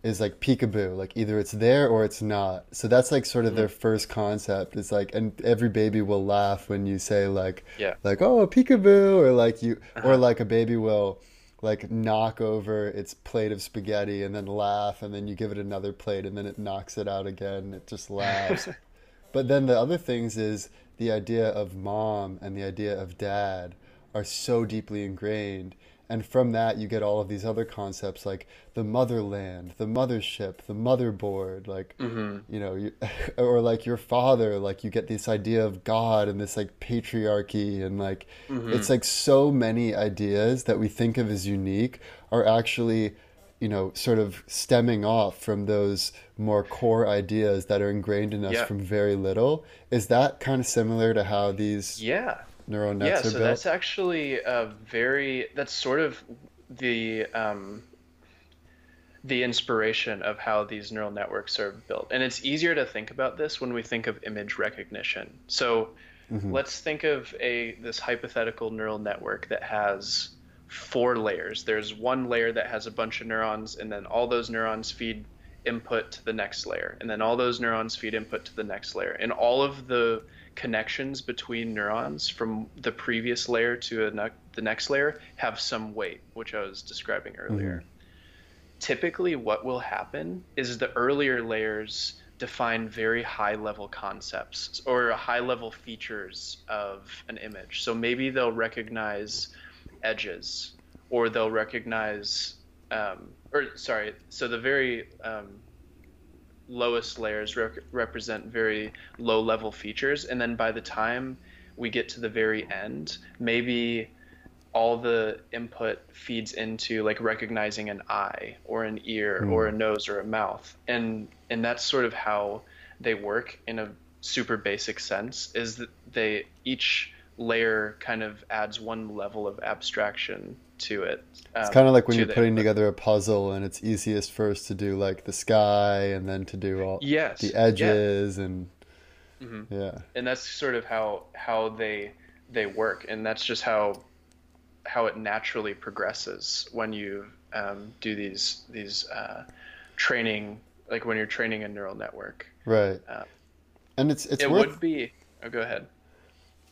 is like peekaboo like either it's there or it's not so that's like sort of mm-hmm. their first concept it's like and every baby will laugh when you say like yeah like oh peekaboo or like you uh-huh. or like a baby will like knock over its plate of spaghetti and then laugh and then you give it another plate and then it knocks it out again and it just laughs. But then the other things is the idea of mom and the idea of dad are so deeply ingrained and from that you get all of these other concepts like the motherland the mothership the motherboard like mm-hmm. you know you, or like your father like you get this idea of god and this like patriarchy and like mm-hmm. it's like so many ideas that we think of as unique are actually you know sort of stemming off from those more core ideas that are ingrained in us yeah. from very little is that kind of similar to how these yeah neural nets yeah, so built? that's actually a very that's sort of the um, the inspiration of how these neural networks are built. And it's easier to think about this when we think of image recognition. So mm-hmm. let's think of a this hypothetical neural network that has four layers. There's one layer that has a bunch of neurons, and then all those neurons feed input to the next layer, and then all those neurons feed input to the next layer. And all of the connections between neurons from the previous layer to ne- the next layer have some weight, which I was describing earlier. Mm-hmm. Typically, what will happen is the earlier layers define very high level concepts or high level features of an image. So maybe they'll recognize edges or they'll recognize, um, or sorry, so the very um, lowest layers rep- represent very low level features and then by the time we get to the very end maybe all the input feeds into like recognizing an eye or an ear mm. or a nose or a mouth and and that's sort of how they work in a super basic sense is that they each layer kind of adds one level of abstraction to it. Um, it's kind of like when you're putting together a puzzle, and it's easiest first to do like the sky, and then to do all yes, the edges, yeah. and mm-hmm. yeah. And that's sort of how how they they work, and that's just how how it naturally progresses when you um, do these these uh, training, like when you're training a neural network. Right. Uh, and it's it's it worth... would be. Oh, go ahead.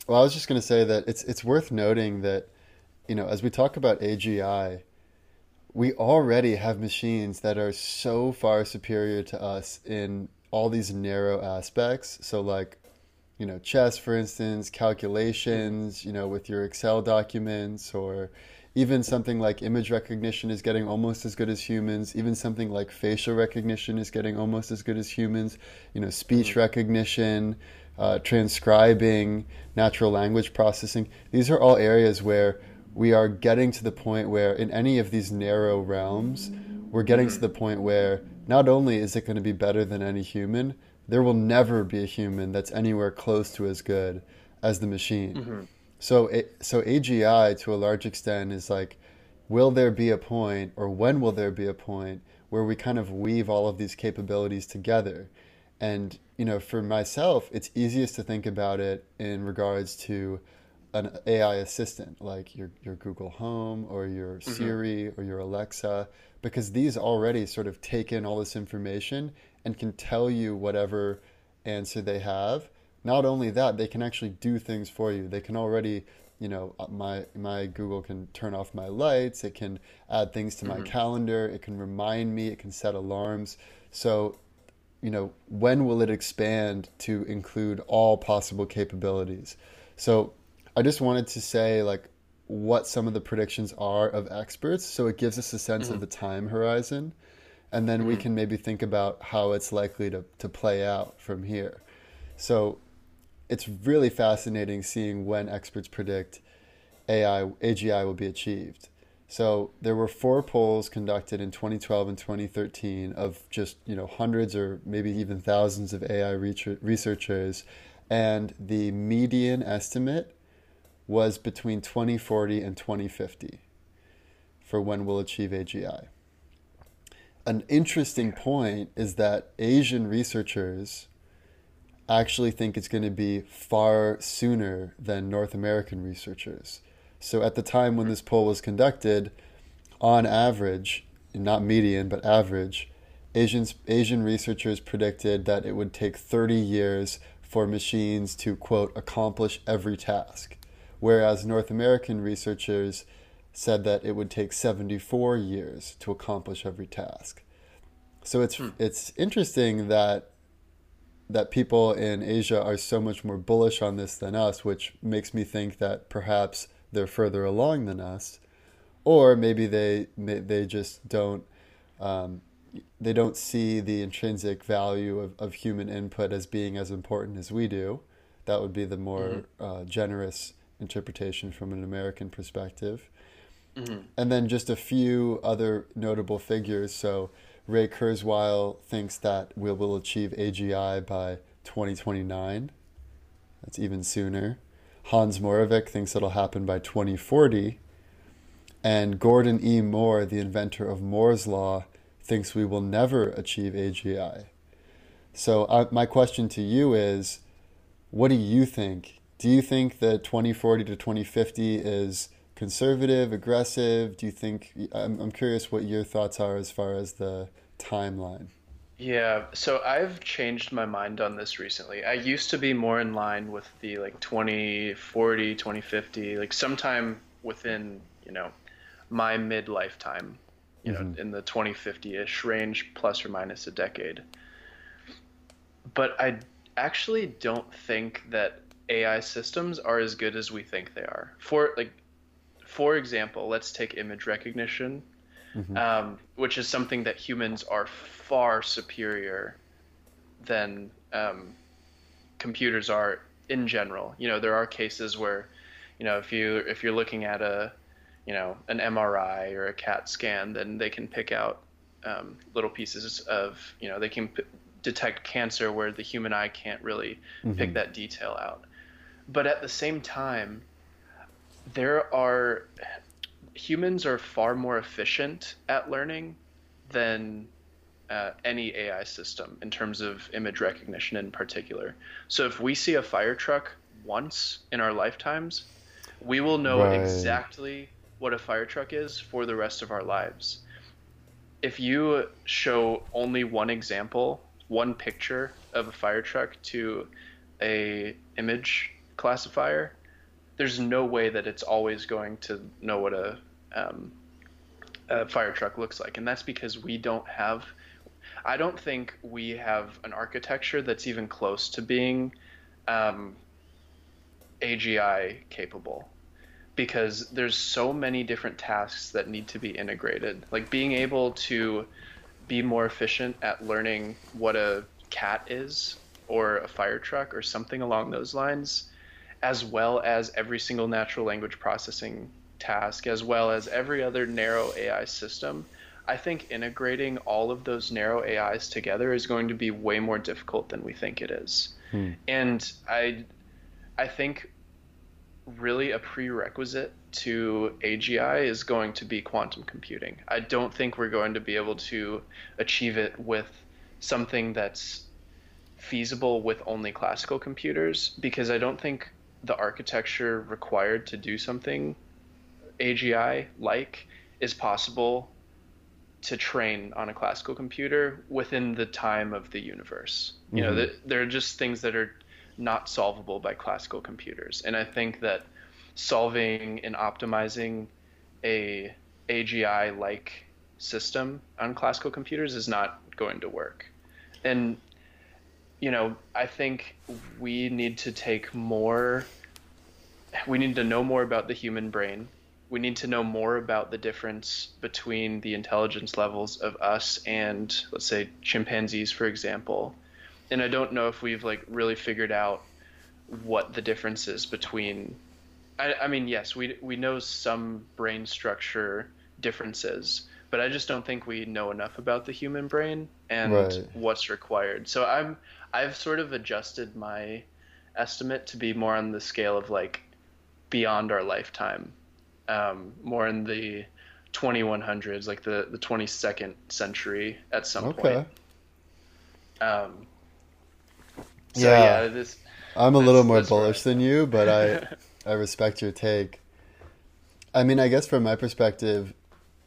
Well, I was just going to say that it's it's worth noting that you know, as we talk about AGI, we already have machines that are so far superior to us in all these narrow aspects. So, like, you know, chess, for instance, calculations, you know, with your Excel documents, or even something like image recognition is getting almost as good as humans. Even something like facial recognition is getting almost as good as humans. You know, speech recognition, uh, transcribing, natural language processing. These are all areas where we are getting to the point where, in any of these narrow realms, we're getting mm-hmm. to the point where not only is it going to be better than any human, there will never be a human that's anywhere close to as good as the machine. Mm-hmm. So, so AGI to a large extent is like, will there be a point, or when will there be a point where we kind of weave all of these capabilities together? And you know, for myself, it's easiest to think about it in regards to an AI assistant like your your Google Home or your mm-hmm. Siri or your Alexa because these already sort of take in all this information and can tell you whatever answer they have. Not only that, they can actually do things for you. They can already, you know, uh, my my Google can turn off my lights, it can add things to mm-hmm. my calendar, it can remind me, it can set alarms. So, you know, when will it expand to include all possible capabilities? So I just wanted to say like what some of the predictions are of experts, so it gives us a sense mm-hmm. of the time horizon, and then mm-hmm. we can maybe think about how it's likely to to play out from here. So, it's really fascinating seeing when experts predict AI AGI will be achieved. So there were four polls conducted in 2012 and 2013 of just you know hundreds or maybe even thousands of AI researchers, and the median estimate was between 2040 and 2050 for when we'll achieve AGI. An interesting point is that Asian researchers actually think it's going to be far sooner than North American researchers. So at the time when this poll was conducted, on average, not median, but average, Asians, Asian researchers predicted that it would take 30 years for machines to, quote, accomplish every task, whereas North American researchers said that it would take 74 years to accomplish every task. So it's hmm. it's interesting that that people in Asia are so much more bullish on this than us, which makes me think that perhaps they're further along than us, or maybe they they just don't um, they don't see the intrinsic value of, of human input as being as important as we do. That would be the more mm-hmm. uh, generous interpretation from an American perspective. Mm-hmm. And then just a few other notable figures. So Ray Kurzweil thinks that we will achieve AGI by 2029. That's even sooner. Hans Moravec thinks it'll happen by 2040. And Gordon E. Moore, the inventor of Moore's Law, thinks we will never achieve AGI. So, uh, my question to you is what do you think? Do you think that 2040 to 2050 is conservative, aggressive? Do you think? I'm, I'm curious what your thoughts are as far as the timeline. Yeah, so I've changed my mind on this recently. I used to be more in line with the like 2040, 2050, like sometime within, you know, my mid lifetime, you mm-hmm. know, in the 2050 ish range, plus or minus a decade. But I actually don't think that AI systems are as good as we think they are. For like, for example, let's take image recognition mm-hmm. um, which is something that humans are far superior than um, computers are in general. You know, there are cases where, you know, if you if you're looking at a, you know, an MRI or a CAT scan, then they can pick out um, little pieces of, you know, they can p- detect cancer where the human eye can't really mm-hmm. pick that detail out. But at the same time, there are humans are far more efficient at learning than uh, any AI system in terms of image recognition in particular. So if we see a fire truck once in our lifetimes, we will know right. exactly what a fire truck is for the rest of our lives. If you show only one example, one picture of a fire truck to a image classifier, there's no way that it's always going to know what a um, a fire truck looks like, and that's because we don't have. I don't think we have an architecture that's even close to being um, AGI capable because there's so many different tasks that need to be integrated. Like being able to be more efficient at learning what a cat is or a fire truck or something along those lines, as well as every single natural language processing task as well as every other narrow AI system, I think integrating all of those narrow AIs together is going to be way more difficult than we think it is. Hmm. And I I think really a prerequisite to AGI is going to be quantum computing. I don't think we're going to be able to achieve it with something that's feasible with only classical computers because I don't think the architecture required to do something AGI like is possible to train on a classical computer within the time of the universe. You mm-hmm. know, the, there are just things that are not solvable by classical computers. And I think that solving and optimizing a AGI like system on classical computers is not going to work. And you know, I think we need to take more we need to know more about the human brain we need to know more about the difference between the intelligence levels of us and let's say chimpanzees for example and i don't know if we've like really figured out what the difference is between. I, I mean, yes, we we know some brain structure differences, but I just don't think we know enough about the human brain and Right. what's required. So I'm I've sort of adjusted my estimate to be more on the scale of like beyond our lifetime, um, more in the 2100s, like the the 22nd century at some Okay. point. Um, so Yeah. yeah, this I'm a little more bullish than you, but I I respect your take. I mean, I guess from my perspective,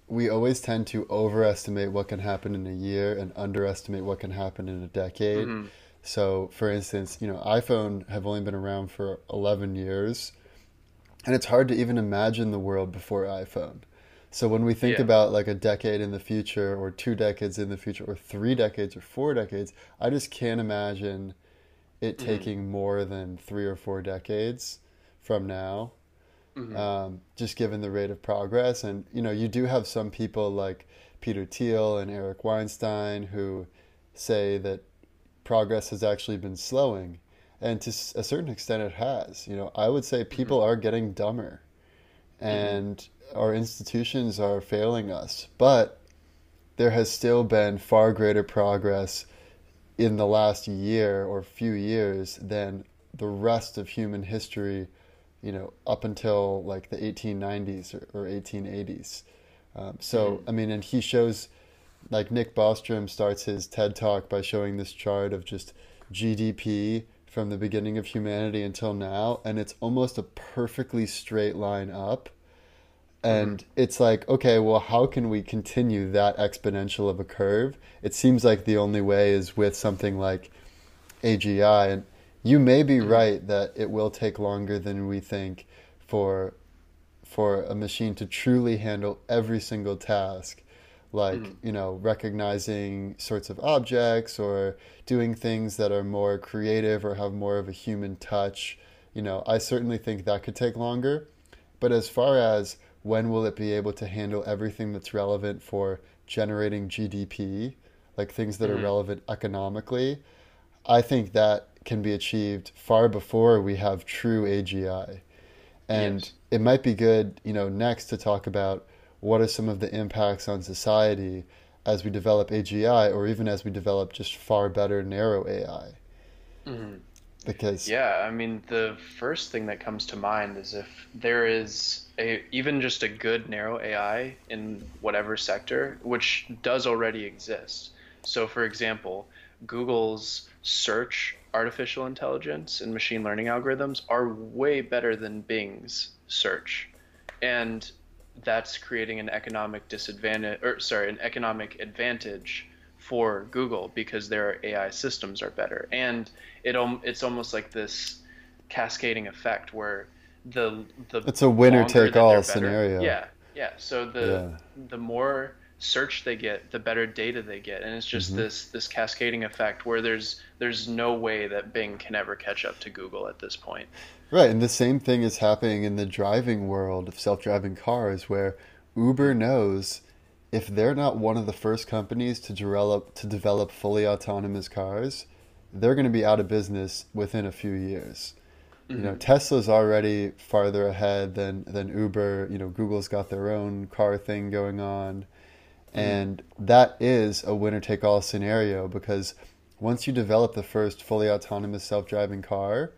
we always tend to overestimate what can happen in a year and underestimate what can happen in a decade. Mhm. So, for instance, you know, iPhone have only been around for 11 years, and it's hard to even imagine the world before iPhone. So when we think Yeah. about like a decade in the future or two decades in the future or three decades or four decades, I just can't imagine it Mhm. taking more than three or four decades from now Mhm. um, just given the rate of progress. And you know, you do have some people like Peter Thiel and Eric Weinstein who say that progress has actually been slowing, and to a certain extent, it has. You know, I would say mm-hmm. people are getting dumber, mm-hmm. and our institutions are failing us, but there has still been far greater progress in the last year or few years than the rest of human history you know, up until like the 1890s or, or 1880s. Um, so, mm-hmm. I mean, and he shows, like Nick Bostrom starts his TED talk by showing this chart of just GDP from the beginning of humanity until now, and it's almost a perfectly straight line up. And mm-hmm. it's like, okay, well, how can we continue that exponential of a curve? It seems like the only way is with something like AGI. And you may be mm-hmm. right that it will take longer than we think for for a machine to truly handle every single task like mm. you know recognizing sorts of objects or doing things that are more creative or have more of a human touch you know i certainly think that could take longer but as far as when will it be able to handle everything that's relevant for generating gdp like things that are mm. relevant economically I think that can be achieved far before we have true AGI. And Yes. it might be good, you know, next to talk about what are some of the impacts on society as we develop AGI or even as we develop just far better narrow AI. Mhm. Because Yeah, I mean, the first thing that comes to mind is if there is a even just a good narrow AI in whatever sector, which does already exist. So, for example, Google's search artificial intelligence and machine learning algorithms are way better than Bing's search. And that's creating an economic disadvantage or sorry, an economic advantage for Google because their AI systems are better. And it it's almost like this cascading effect where the the It's a winner take all better- scenario. Yeah, yeah. So the Yeah. the more search they get, the better data they get, and it's just Mm-hmm. this this cascading effect where there's there's no way that Bing can ever catch up to Google at this point. Right, and the same thing is happening in the driving world of self-driving cars where Uber knows if they're not one of the first companies to develop to develop fully autonomous cars, they're going to be out of business within a few years. You know, Tesla's already farther ahead than than Uber, you know, Google's got their own car thing going on. Mm-hmm. And that is a winner take all scenario because once you develop the first fully autonomous self-driving car,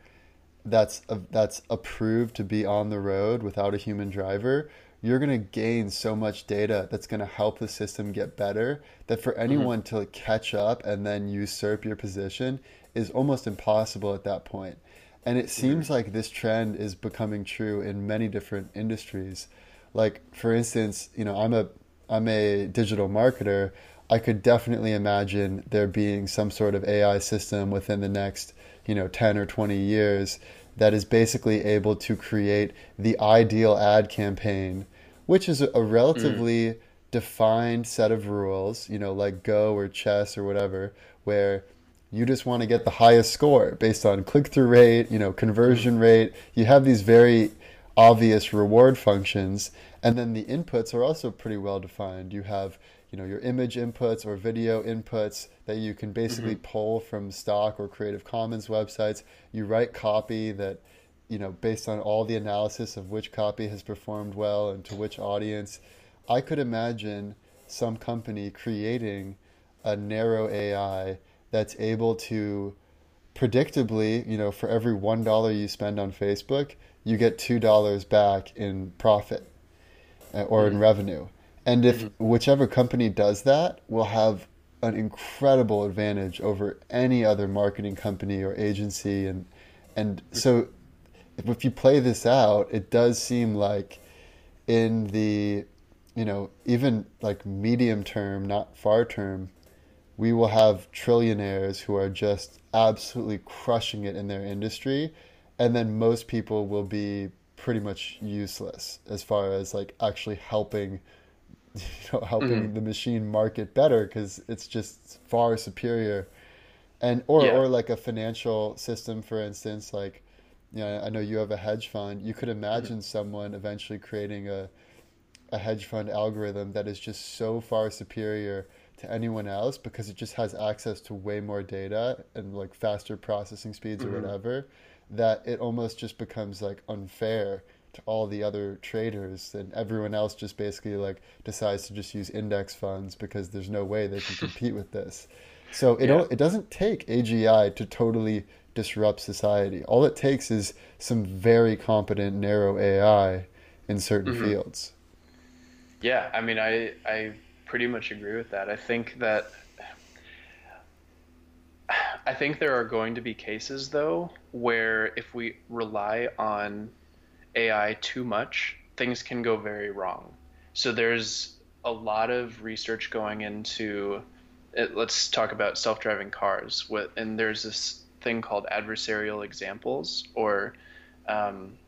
that's a, that's approved to be on the road without a human driver, you're going to gain so much data that's going to help the system get better that for mm-hmm. anyone to catch up and then usurp your position is almost impossible at that point. And it mm-hmm. seems like this trend is becoming true in many different industries. Like for instance, you know, I'm a I'm a digital marketer. I could definitely imagine there being some sort of AI system within the next, you know, 10 or 20 years that is basically able to create the ideal ad campaign, which is a relatively mm. defined set of rules, you know, like Go or chess or whatever, where you just want to get the highest score based on click through rate, you know, conversion mm. rate. You have these very obvious reward functions, and then the inputs are also pretty well defined. You have, you know your image inputs or video inputs that you can basically Mm-hmm. pull from stock or Creative Commons websites. You write copy that you know based on all the analysis of which copy has performed well and to which audience. I could imagine some company creating a narrow AI that's able to predictably, you know, for every one dollar you spend on Facebook, you get two dollars back in profit Uh, or in mm. revenue. And if mm-hmm. whichever company does that, will have an incredible advantage over any other marketing company or agency. And and so, if you play this out, it does seem like in the, you know, even like medium term, not far term, we will have trillionaires who are just absolutely crushing it in their industry and then most people will be pretty much useless as far as like actually helping you know helping mm-hmm. the machine market better because it's just far superior. And or Yeah. or like a financial system for instance like you know I know you have a hedge fund. You could mm-hmm. imagine someone eventually creating a a hedge fund algorithm that is just so far superior to anyone else because it just has access to way more data and like faster processing speeds or mm-hmm. whatever that it almost just becomes like unfair to all the other traders and everyone else just basically like decides to just use index funds because there's no way they can compete with this so it Yeah. it doesn't take AGI to totally disrupt society all it takes is some very competent narrow AI in certain mm-hmm. fields Yeah, I mean, I I pretty much agree with that. I think that I think there are going to be cases though where if we rely on AI too much, things can go very wrong. So there's a lot of research going into it, let's talk about self-driving cars with and there's this thing called adversarial examples or um,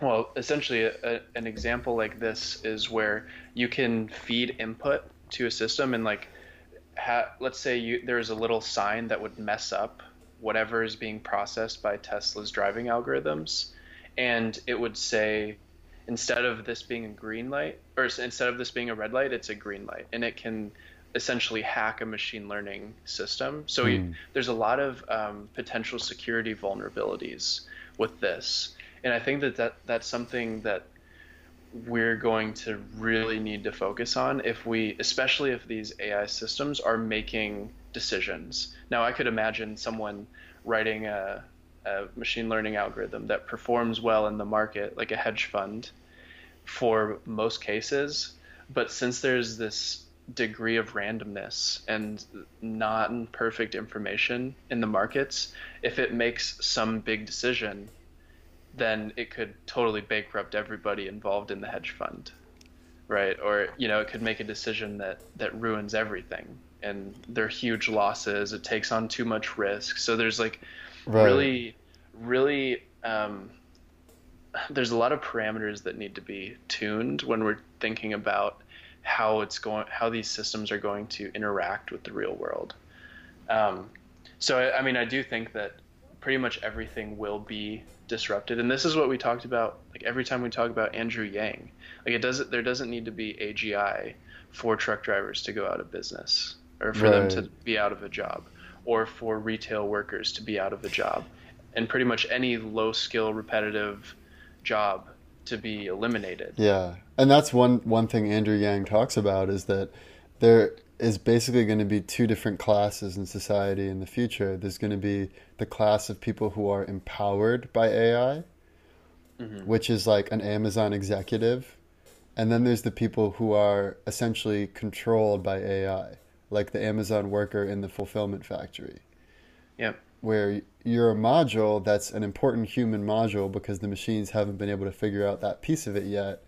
well, essentially, a, an example like this is where you can feed input to a system and like, ha- let's say you there's a little sign that would mess up whatever is being processed by Tesla's driving algorithms, and it would say instead of this being a green light or instead of this being a red light, it's a green light, and it can essentially hack a machine learning system. So you, there's a lot of um, potential security vulnerabilities with this, and I think that, that that's something that we're going to really need to focus on if we, especially if these AI systems are making decisions. Now, I could imagine someone writing a, a machine learning algorithm that performs well in the market, like a hedge fund, for most cases. But since there's this degree of randomness and non perfect information in the markets, if it makes some big decision, then it could totally bankrupt everybody involved in the hedge fund. Right? Or, you know, it could make a decision that, that ruins everything. And there are huge losses. It takes on too much risk. So there's like Right. really, really, um, there's a lot of parameters that need to be tuned when we're thinking about how it's going, how these systems are going to interact with the real world. Um, so I, I mean, I do think that pretty much everything will be disrupted, and this is what we talked about. Like every time we talk about Andrew Yang, like it doesn't, there doesn't need to be AGI for truck drivers to go out of business, or for them to be out of a job, or for retail workers to be out of a job, and pretty much any low skill, repetitive job to be eliminated. Yeah, and that's one one thing Andrew Yang talks about is that there is basically going to be two different classes in society in the future. There's going to be the class of people who are empowered by AI, mm-hmm. which is like an Amazon executive, and then there's the people who are essentially controlled by AI, like the Amazon worker in the fulfillment factory Yep. where you're a module that's an important human module because the machines haven't been able to figure out that piece of it yet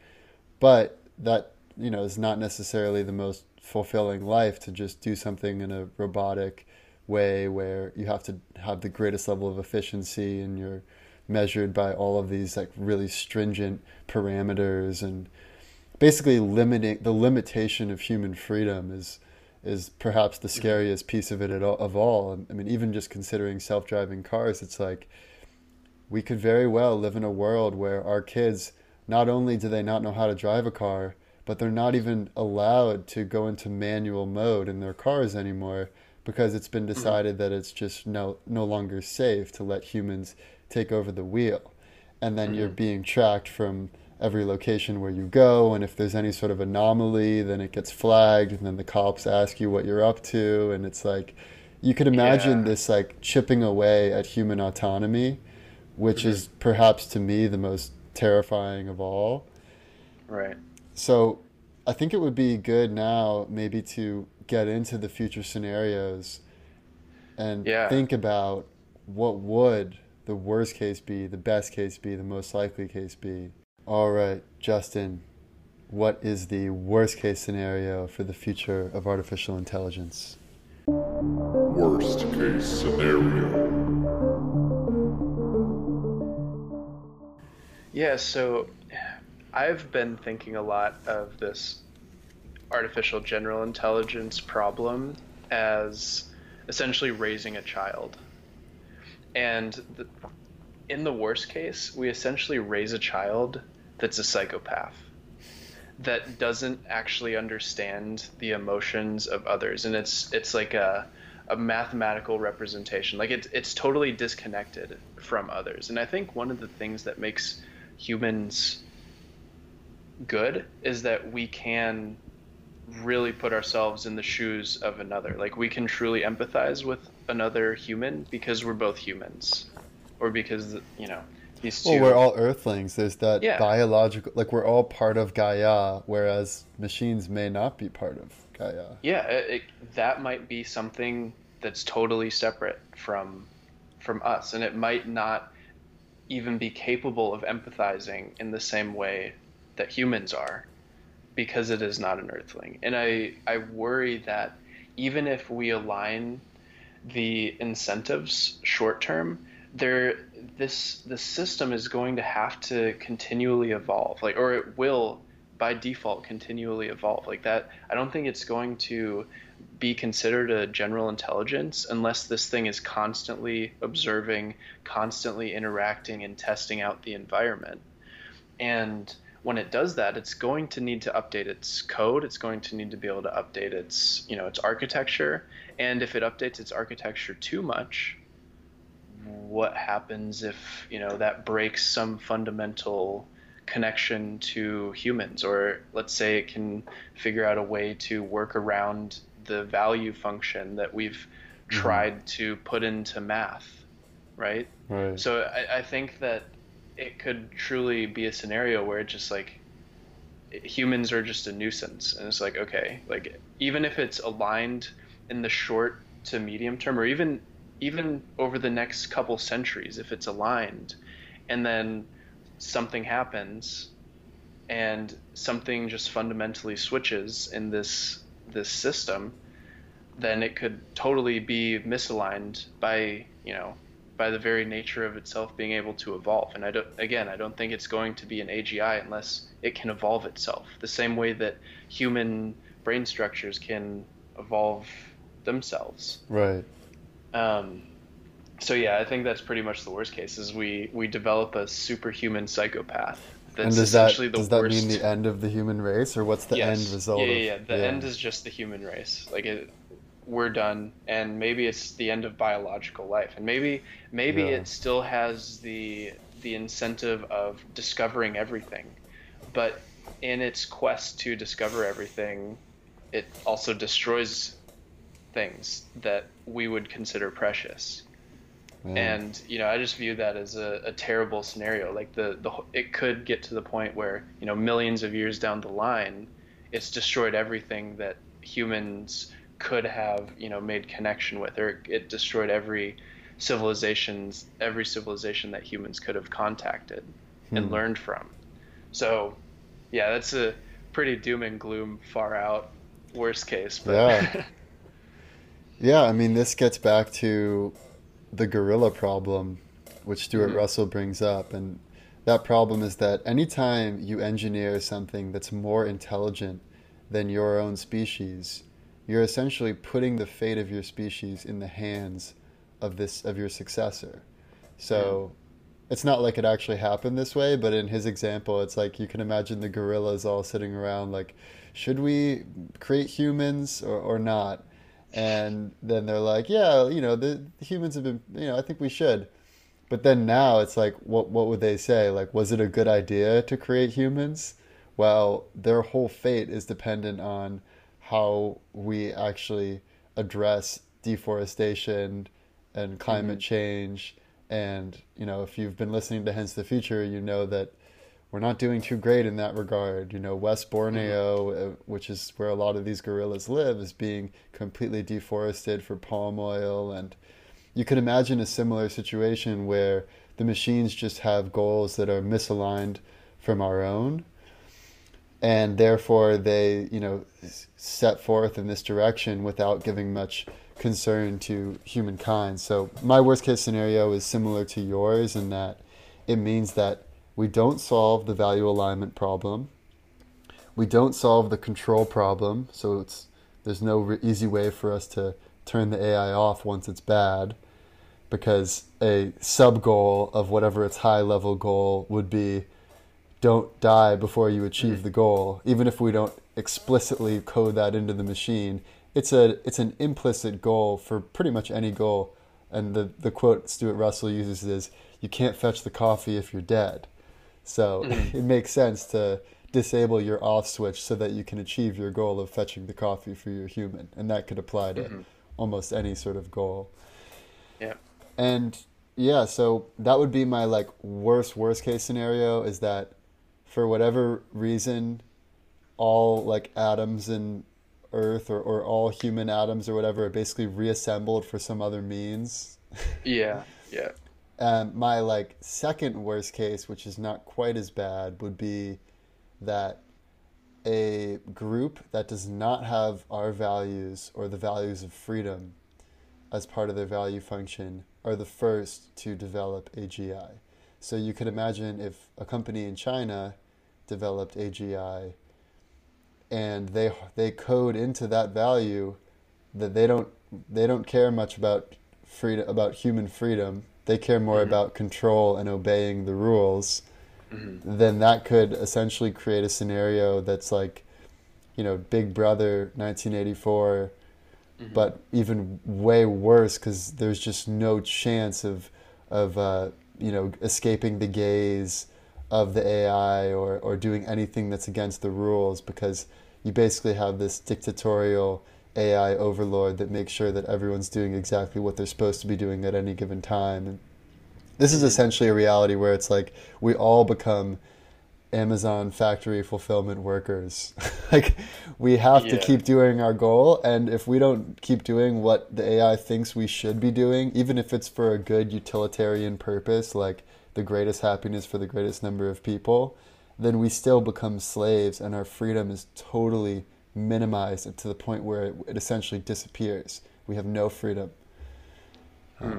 but that you know is not necessarily the most fulfilling life to just do something in a robotic way where you have to have the greatest level of efficiency and you're measured by all of these like really stringent parameters and basically limiting the limitation of human freedom is is perhaps the scariest piece of it all, of all. I mean, even just considering self-driving cars, it's like we could very well live in a world where our kids not only do they not know how to drive a car, but they're not even allowed to go into manual mode in their cars anymore because it's been decided mm-hmm. that it's just no no longer safe to let humans take over the wheel. And then mm-hmm. you're being tracked from every location where you go and if there's any sort of anomaly then it gets flagged and then the cops ask you what you're up to and it's like you could imagine yeah. this like chipping away at human autonomy which mm-hmm. is perhaps to me the most terrifying of all right so i think it would be good now maybe to get into the future scenarios and yeah. think about what would the worst case be the best case be the most likely case be all right, Justin, what is the worst case scenario for the future of artificial intelligence? Worst case scenario. Yeah, so I've been thinking a lot of this artificial general intelligence problem as essentially raising a child. And the, in the worst case, we essentially raise a child that's a psychopath that doesn't actually understand the emotions of others. And it's it's like a a mathematical representation. Like it's it's totally disconnected from others. And i think one of the things that makes humans good is that we can really put ourselves in the shoes of another like we can truly empathize with another human because we're both humans or because you know these two. Well, we're all Earthlings. There's that yeah. biological, like we're all part of Gaia, whereas machines may not be part of Gaia. Yeah, it, it, that might be something that's totally separate from from us, and it might not even be capable of empathizing in the same way that humans are, because it is not an Earthling. And I I worry that even if we align the incentives short term, there this the system is going to have to continually evolve like or it will by default continually evolve like that i don't think it's going to be considered a general intelligence unless this thing is constantly observing constantly interacting and testing out the environment and when it does that it's going to need to update its code it's going to need to be able to update its you know its architecture and if it updates its architecture too much what happens if you know that breaks some fundamental connection to humans or let's say it can figure out a way to work around the value function that we've mm-hmm. tried to put into math right, right. so I, I think that it could truly be a scenario where it just like humans are just a nuisance and it's like okay like even if it's aligned in the short to medium term or even even over the next couple centuries, if it's aligned, and then something happens, and something just fundamentally switches in this this system, then it could totally be misaligned by you know by the very nature of itself being able to evolve. And I don't again, I don't think it's going to be an AGI unless it can evolve itself. The same way that human brain structures can evolve themselves. Right. Um, so yeah, I think that's pretty much the worst case. Is we we develop a superhuman psychopath. That's and does that does that mean the end of the human race, or what's the yes. end result? Yeah, yeah, yeah. The yeah. end is just the human race. Like it, we're done, and maybe it's the end of biological life, and maybe maybe yeah. it still has the the incentive of discovering everything, but in its quest to discover everything, it also destroys things that we would consider precious. And you know, I just view that as a, a terrible scenario. Like the, the it could get to the point where you know millions of years down the line, it's destroyed everything that humans could have you know made connection with, or it destroyed every civilizations every civilization that humans could have contacted hmm. and learned from. So, yeah, that's a pretty doom and gloom, far out worst case. But yeah. Yeah, I mean, this gets back to the gorilla problem, which Stuart mm-hmm. Russell brings up. And that problem is that anytime you engineer something that's more intelligent than your own species, you're essentially putting the fate of your species in the hands of this of your successor. So it's not like it actually happened this way, but in his example, it's like you can imagine the gorillas all sitting around like, should we create humans or, or not? And then they're like, yeah, you know, the, the humans have been, you know, I think we should. But then now it's like, what what would they say? Like, was it a good idea to create humans? Well, their whole fate is dependent on how we actually address deforestation and climate mm-hmm. change. And you know, if you've been listening to Hence the Future, you know that we're not doing too great in that regard. You know, West Borneo, mm-hmm. Uh, which is where a lot of these gorillas live, is being completely deforested for palm oil and you could imagine a similar situation where the machines just have goals that are misaligned from our own and therefore they you know set forth in this direction without giving much concern to humankind. So my worst case scenario is similar to yours in that it means that we don't solve the value alignment problem. We don't solve the control problem. So it's there's no easy way for us to turn the ai off once it's bad because a sub goal of whatever its high level goal would be don't die before you achieve mm-hmm. the goal. Even if we don't explicitly code that into the machine it's a it's an implicit goal for pretty much any goal. And the the quote Stuart Russell uses is you can't fetch the coffee if you're dead. So mm-hmm. it makes sense to disable your off switch so that you can achieve your goal of fetching the coffee for your human. And that could apply to mm-hmm. almost any sort of goal. Yeah. And yeah, so that would be my like worst worst case scenario is that for whatever reason all like atoms in earth or, or all human atoms or whatever are basically reassembled for some other means. Yeah, yeah. And my like second worst case, which is not quite as bad, would be that a group that does not have our values or the values of freedom as part of their value function are the first to develop AGI. So you could imagine if a company in China developed AGI and they they code into that value that they don't they don't care much about freedom about human freedom. They care more mm-hmm. about control and obeying the rules. Mm-hmm. Then that could essentially create a scenario that's like, you know, Big Brother 1984 mm-hmm. but even way worse because there's just no chance of of uh, you know escaping the gaze of the AI or or doing anything that's against the rules because you basically have this dictatorial AI overlord that makes sure that everyone's doing exactly what they're supposed to be doing at any given time. And this is mm-hmm. essentially a reality where it's like we all become Amazon factory fulfillment workers. like we have yeah. to keep doing our goal and if we don't keep doing what the AI thinks we should be doing, even if it's for a good utilitarian purpose like the greatest happiness for the greatest number of people, then we still become slaves and our freedom is totally minimized to the point where it, it essentially disappears. We have no freedom. Hmm.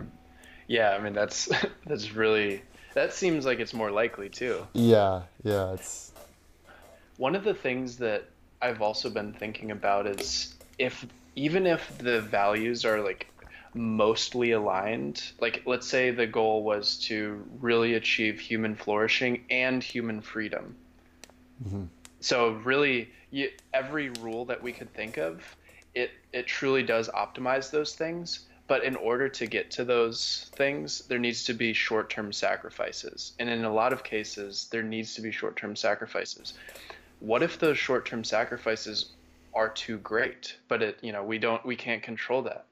Yeah, I mean that's that's really that seems like it's more likely too. Yeah, yeah, it's one of the things that I've also been thinking about is if even if the values are like mostly aligned, like let's say the goal was to really achieve human flourishing and human freedom. Mm-hmm. So really, you, every rule that we could think of, it it truly does optimize those things. But in order to get to those things, there needs to be short term sacrifices. And in a lot of cases, there needs to be short term sacrifices. What if those short term sacrifices are too great? But it, you know, we don't, we can't control that.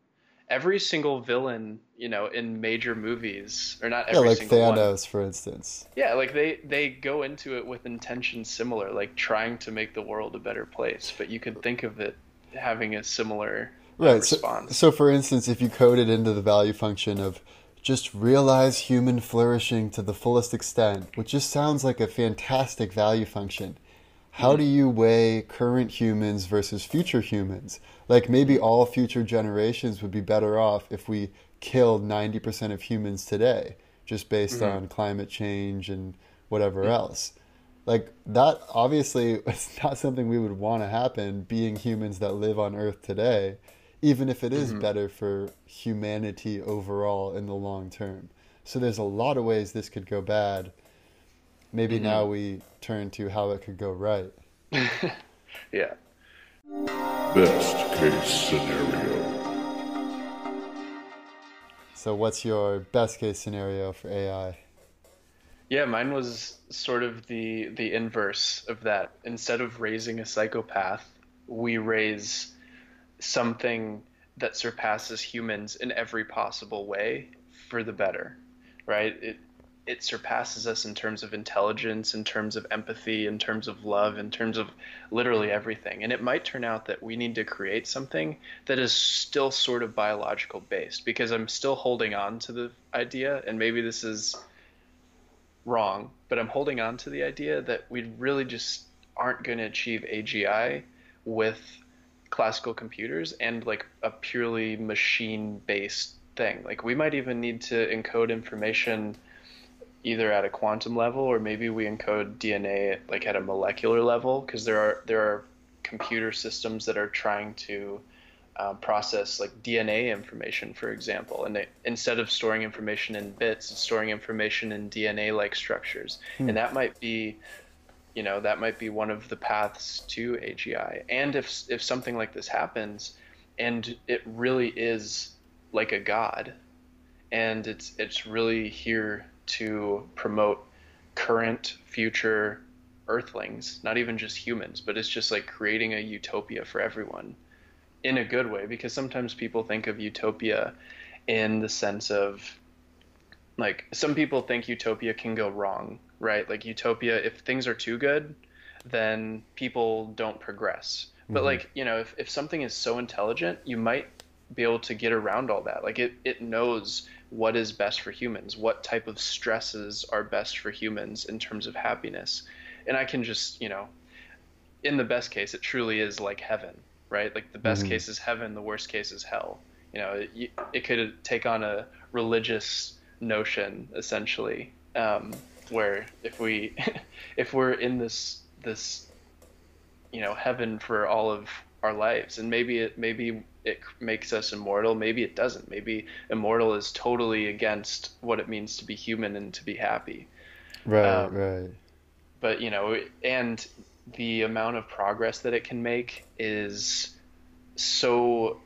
Every single villain, you know, in major movies, or not every yeah, like single Thanos, one, for instance. Yeah, like they they go into it with intentions similar, like trying to make the world a better place. But you could think of it having a similar uh, right. So, so, for instance, if you code it into the value function of just realize human flourishing to the fullest extent, which just sounds like a fantastic value function. How do you weigh current humans versus future humans? Like maybe all future generations would be better off if we killed 90% of humans today, just based mm-hmm. on climate change and whatever mm-hmm. else. Like that obviously is not something we would want to happen being humans that live on Earth today even if it is mm-hmm. better for humanity overall in the long term. So there's a lot of ways this could go bad. Maybe Mm-hmm. now we turn to how it could go right. Yeah. Best case scenario. So what's your best case scenario for AI? Yeah, mine was sort of the the inverse of that. Instead of raising a psychopath, we raise something that surpasses humans in every possible way for the better, right? It it surpasses us in terms of intelligence, in terms of empathy, in terms of love, in terms of literally everything. And it might turn out that we need to create something that is still sort of biological based because I'm still holding on to the idea and maybe this is wrong, but I'm holding on to the idea that we really just aren't going to achieve AGI with classical computers and like a purely machine based thing. Like we might even need to encode information either at a quantum level or maybe we encode DNA like at a molecular level because there are there are computer systems that are trying to uh, process like DNA information, for example, and they, instead of storing information in bits, it's storing information in DNA-like structures, and that might be, you know, that might be one of the paths to AGI. And if if something like this happens, and it really is like a god, and it's it's really here to promote current, future Earthlings, not even just humans, but it's just like creating a utopia for everyone in a good way because sometimes people think of utopia in the sense of like some people think utopia can go wrong right? Like utopia if things are too good then people don't progress. But mm-hmm. like you know if, if something is so intelligent you might be able to get around all that. Like it, it knows what is best for humans what type of stresses are best for humans in terms of happiness and i can just you know in the best case it truly is like heaven right? Like the best case is heaven, the worst case is hell. You know, it, it could take on a religious notion essentially, um, where if we if we're in this this you know heaven for all of our lives, and maybe it maybe it makes us immortal, maybe it doesn't. Maybe immortal is totally against what it means to be human and to be happy. Right, Um, right. but you know and the amount of progress that it can make is so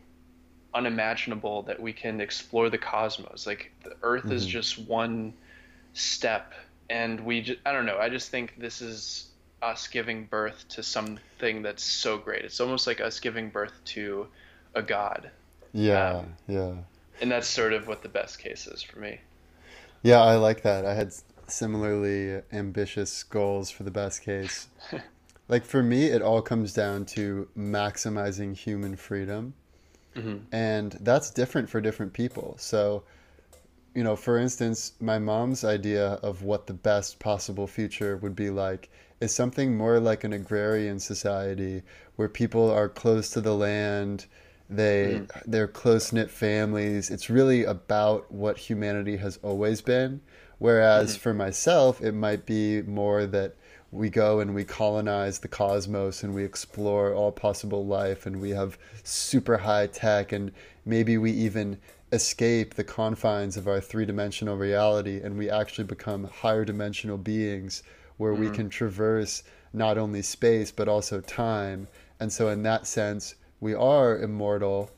unimaginable that we can explore the cosmos. Like the earth is just one step and we just, i don't know. I just think this is us giving birth to something that's so great. It's almost like us giving birth to a god Yeah, um, yeah. and that's sort of what the best case is for me Yeah, I like that. I had similarly ambitious goals for the best case. like for me, it all comes down to maximizing human freedom. And that's different for different people. So, you know, for instance, my mom's idea of what the best possible future would be like is something more like an agrarian society where people are close to the land, they hmm. they're close knit families. It's really about what humanity has always been. Whereas mm-hmm. for myself, it might be more that we go and we colonize the cosmos and we explore all possible life and we have super high tech and maybe we even escape the confines of our three dimensional reality and we actually become higher dimensional beings where we hmm. can traverse not only space but also time. And so, in that sense, we are immortal.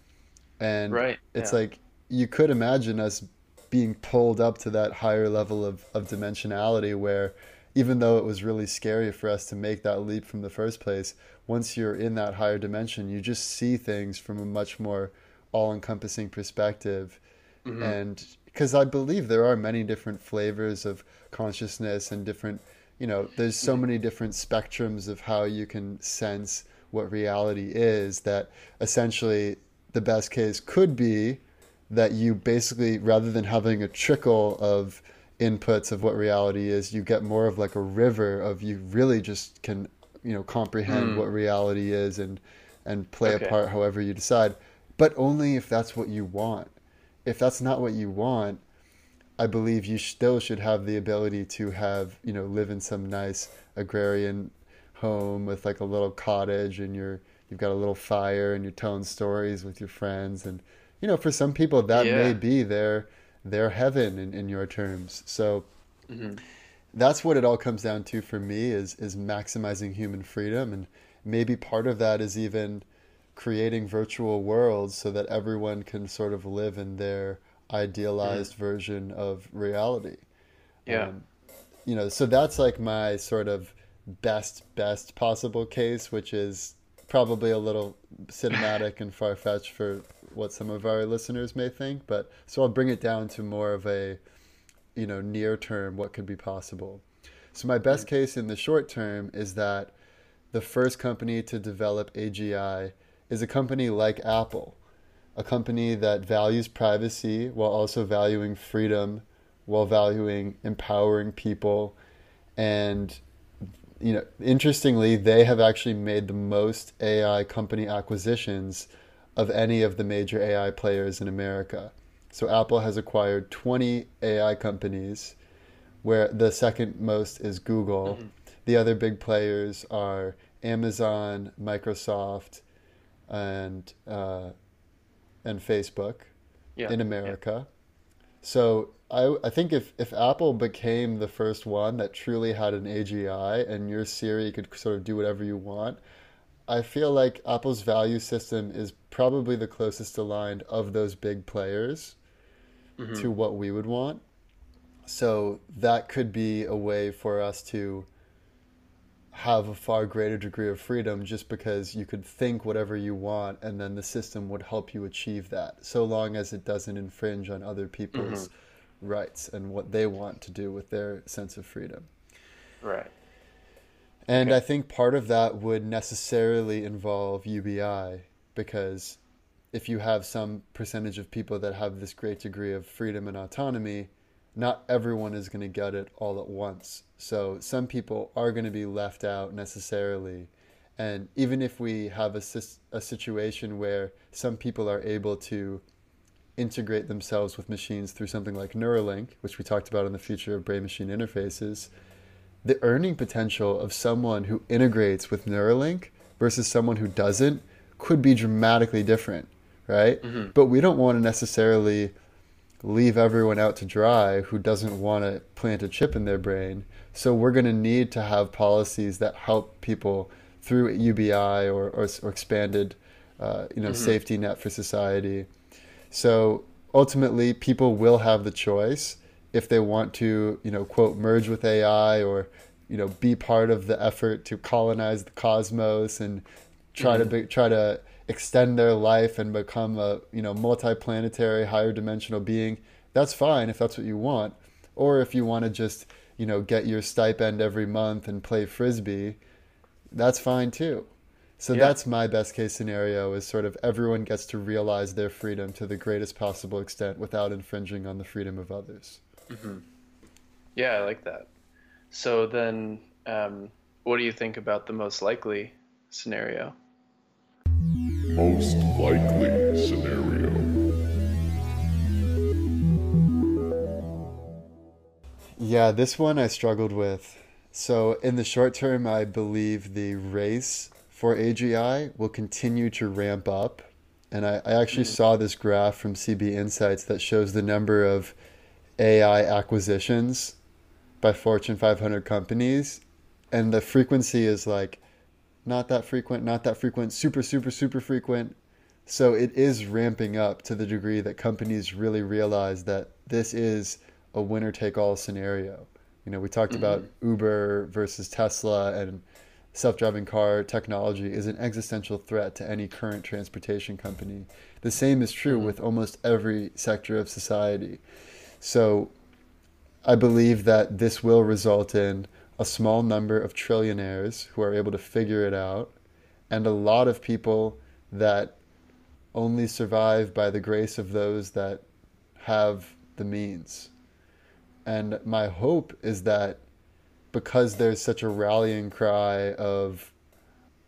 And Right, it's yeah. like you could imagine us being pulled up to that higher level of, of dimensionality where even though it was really scary for us to make that leap from the first place, once you're in that higher dimension, you just see things from a much more all encompassing perspective. Mm-hmm. And because I believe there are many different flavors of consciousness and different, you know, there's so mm-hmm. many different spectrums of how you can sense what reality is that essentially the best case could be that you basically rather than having a trickle of inputs of what reality is you get more of like a river of you really just can you know comprehend hmm. what reality is and and play Okay. a part however you decide. But only if that's what you want. If that's not what you want i believe you still should have the ability to have you know live in some nice agrarian home with like a little cottage and you're you've got a little fire and you're telling stories with your friends and you know for some people that Yeah. may be their their heaven in, in your terms. So that's what it all comes down to for me is is maximizing human freedom and maybe part of that is even creating virtual worlds so that everyone can sort of live in their idealized version of reality. Yeah. Um, you know, so that's like my sort of best best possible case, which is probably a little cinematic and far fetched for what some of our listeners may think. But so I'll bring it down to more of a you know near term what could be possible. So my best case in the short term is that the first company to develop AGI is a company like Apple, a company that values privacy while also valuing freedom, while valuing empowering people. And, you know, interestingly, they have actually made the most AI company acquisitions of any of the major AI players in America. So Apple has acquired 20 AI companies, where the second most is Google. The other big players are Amazon, Microsoft, and uh, and Facebook Yeah. in America. So I I think if if Apple became the first one that truly had an AGI and your Siri could sort of do whatever you want, I feel like Apple's value system is probably the closest aligned of those big players mm-hmm. to what we would want. So that could be a way for us to have a far greater degree of freedom just because you could think whatever you want and then the system would help you achieve that so long as it doesn't infringe on other people's mm-hmm. Rights and what they want to do with their sense of freedom. Right. And Okay. I think part of that would necessarily involve UBI because if you have some percentage of people that have this great degree of freedom and autonomy, not everyone is going to get it all at once. So some people are going to be left out necessarily. And even if we have a, a situation where some people are able to integrate themselves with machines through something like Neuralink, which we talked about in the future of brain machine interfaces, the earning potential of someone who integrates with Neuralink versus someone who doesn't could be dramatically different, right? But we don't want to necessarily leave everyone out to dry who doesn't want to plant a chip in their brain. So we're going to need to have policies that help people through UBI or, or, or expanded, uh, you know, safety net for society. So ultimately, people will have the choice if they want to, you know, quote, merge with AI or, you know, be part of the effort to colonize the cosmos and try to mm-hmm. be, try to extend their life and become a, you know, multiplanetary, higher dimensional being. That's fine if that's what you want, or if you want to just, you know, get your stipend every month and play frisbee, that's fine too. So Yeah. that's my best case scenario is sort of everyone gets to realize their freedom to the greatest possible extent without infringing on the freedom of others. Yeah, I like that. So then, um, what do you think about the most likely scenario? Most likely scenario. Yeah, this one I struggled with. So, in the short term, I believe the race for AGI will continue to ramp up. And I, I actually hmm. saw this graph from CB Insights that shows the number of AI acquisitions by Fortune 500 companies. And the frequency is like not that frequent, not that frequent, super, super, super frequent. So it is ramping up to the degree that companies really realize that this is a winner take all scenario. You know, we talked hmm. about Uber versus Tesla and self driving car technology is an existential threat to any current transportation company. The same is true mm-hmm. with almost every sector of society. So I believe that this will result in a small number of trillionaires who are able to figure it out and a lot of people that only survive by the grace of those that have the means. And my hope is that because there's such a rallying cry of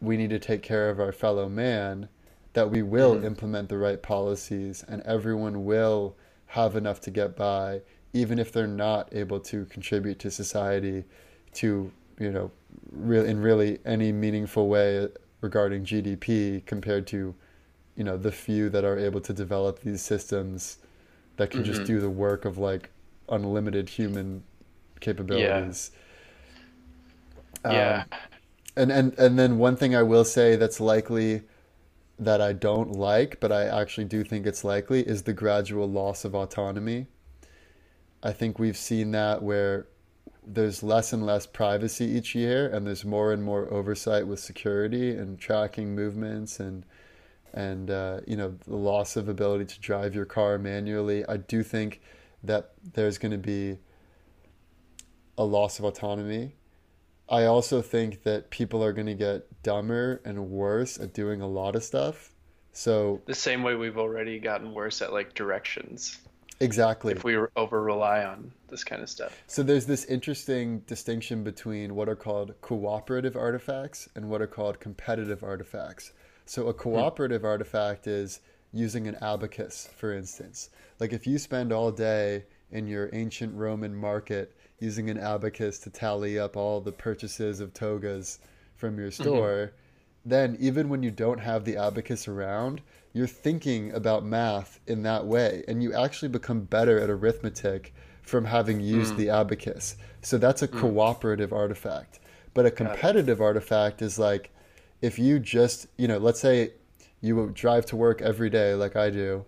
we need to take care of our fellow man, that we will implement the right policies and everyone will have enough to get by, even if they're not able to contribute to society to, you know, real in really any meaningful way regarding GDP compared to, you know, the few that are able to develop these systems that can just Mhm. do the work of like unlimited human capabilities. yeah. Um, and and and then one thing I will say that's likely that I don't like, but I actually do think it's likely, is the gradual loss of autonomy. I think we've seen that where there's less and less privacy each year, and there's more and more oversight with security and tracking movements and and uh, you know the loss of ability to drive your car manually. I do think that there's going to be a loss of autonomy. I also think that people are going to get dumber and worse at doing a lot of stuff. So The same way we've already gotten worse at like directions exactly. if we over rely on this kind of stuff. So there's this interesting distinction between what are called cooperative artifacts and what are called competitive artifacts. So a hmm. cooperative artifact is using an abacus, for instance. Like if you spend all day in your ancient Roman market using an abacus to tally up all the purchases of togas from your mm-hmm. store, then even when you don't have the abacus around, you're thinking about math in that way, and you actually become better at arithmetic from having used mm. the abacus. So that's a mm. cooperative artifact. But a competitive artifact is like if you just, you know, let's say you drive to work every day like I do,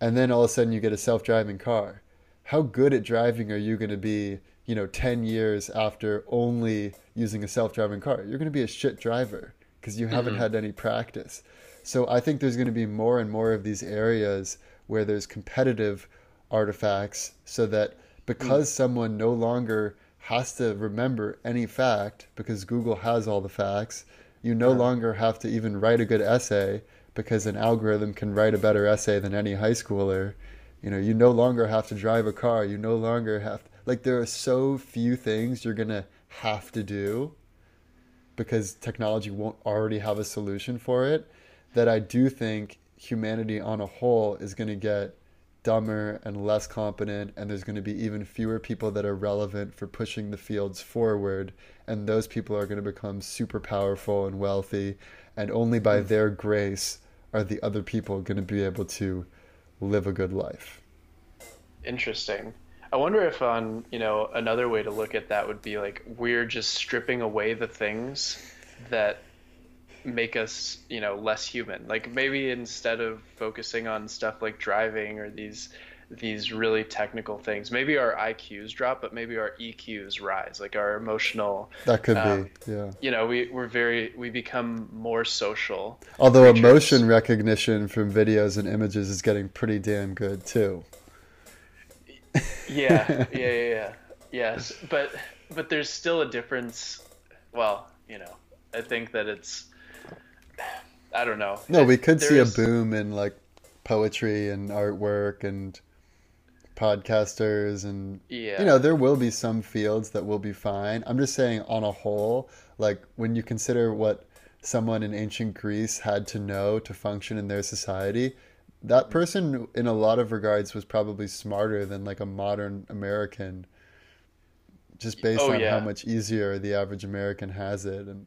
and then all of a sudden you get a self-driving car. How good at driving are you going to be, you know, 10 years after only using a self-driving car? You're going to be a shit driver because you haven't mm-hmm. had any practice. So I think there's going to be more and more of these areas where there's competitive artifacts so that because mm. someone no longer has to remember any fact because Google has all the facts, you no longer have to even write a good essay because an algorithm can write a better essay than any high schooler. You know, you no longer have to drive a car. You no longer have like there are so few things you're going to have to do because technology won't already have a solution for it that I do think humanity on a whole is going to get dumber and less competent and there's going to be even fewer people that are relevant for pushing the fields forward and those people are going to become super powerful and wealthy and only by mm. their grace are the other people going to be able to live a good life. Interesting. I wonder if on, you know, another way to look at that would be like we're just stripping away the things that make us, you know, less human. Like maybe instead of focusing on stuff like driving or these these really technical things, maybe our IQs drop, but maybe our EQs rise, like our emotional That could Um, be, yeah. you know, we, we're very we become more social. Although creatures. emotion recognition from videos and images is getting pretty damn good too. Yeah, yeah, yeah, yeah. Yes, but but there's still a difference. Well, you know, I think that it's. I don't know. No, we could see a boom in like poetry and artwork and podcasters and Yeah. you know there will be some fields that will be fine. I'm just saying on a whole, like when you consider what someone in ancient Greece had to know to function in their society, that person in a lot of regards was probably smarter than like a modern American just based Oh, on yeah. how much easier the average American has it and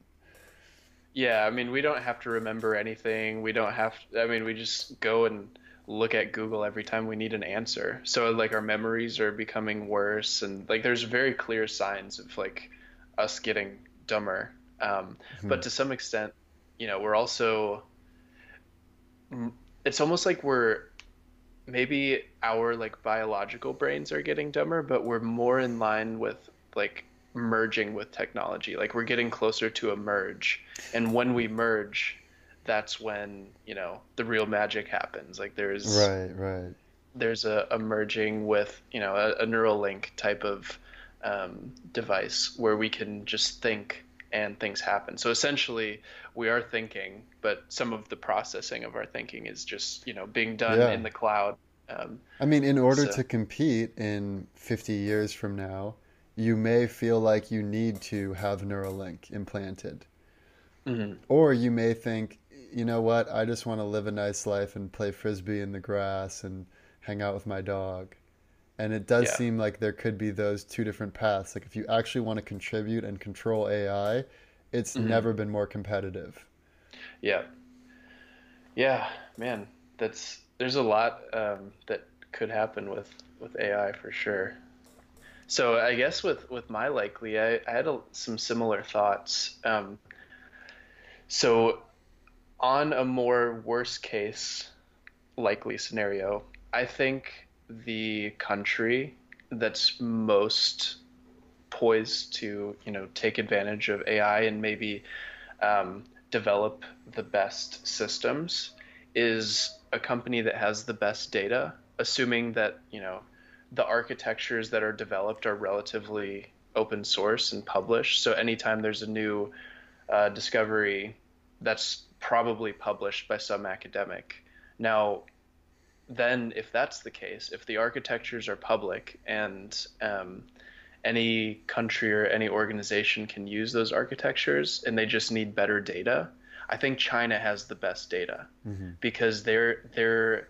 Yeah, I mean, we don't have to remember anything. We don't have. I mean, we just go and look at Google every time we need an answer. So like our memories are becoming worse, and like there's very clear signs of like us getting dumber. Um, But to some extent, you know, we're also. It's almost like we're maybe our like biological brains are getting dumber, but we're more in line with like merging with technology. Like we're getting closer to a merge. And when we merge, that's when, you know, the real magic happens. Like there's right, right. there's a, a merging with, you know, a, a Neuralink type of um, device where we can just think and things happen. So essentially, we are thinking, but some of the processing of our thinking is just, you know, being done Yeah. in the cloud. Um, I mean, in order So- to compete in 50 years from now, you may feel like you need to have Neuralink implanted. mhm. Or you may think, you know what, I just want to live a nice life and play frisbee in the grass and hang out with my dog. And it does Yeah. seem like there could be those two different paths. Like if you actually want to contribute and control AI, it's Mhm. never been more competitive. Yeah. Yeah, man, that's there's a lot um, that could happen with with AI for sure. So I guess with with my likely, I, I had a, some similar thoughts. Um, so on a more worst case likely scenario, I think the country that's most poised to you know take advantage of AI and maybe um, develop the best systems is a company that has the best data, assuming that you know the architectures that are developed are relatively open source and published. So anytime there's a new uh, discovery, that's probably published by some academic. Now, then, if that's the case, if the architectures are public and um, any country or any organization can use those architectures and they just need better data, I think China has the best data mm-hmm. because they're they're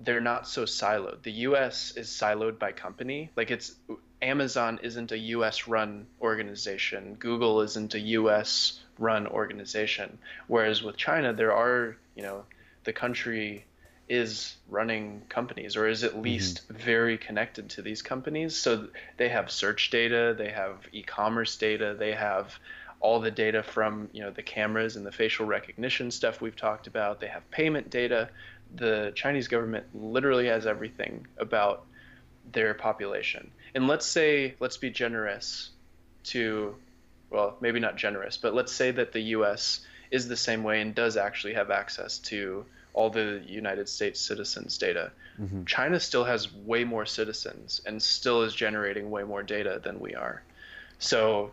they're not so siloed. The US is siloed by company. Like it's Amazon isn't a US run organization. Google isn't a US run organization. Whereas with China there are, you know, the country is running companies or is at mm-hmm. least mm-hmm. very connected to these companies. So they have search data, they have e-commerce data, they have all the data from you know the cameras and the facial recognition stuff we've talked about. They have payment data. The Chinese government literally has everything about their population. And let's say let's be generous to well, maybe not generous, but let's say that the US is the same way and does actually have access to all the United States citizens' data. Mm-hmm. China still has way more citizens and still is generating way more data than we are. So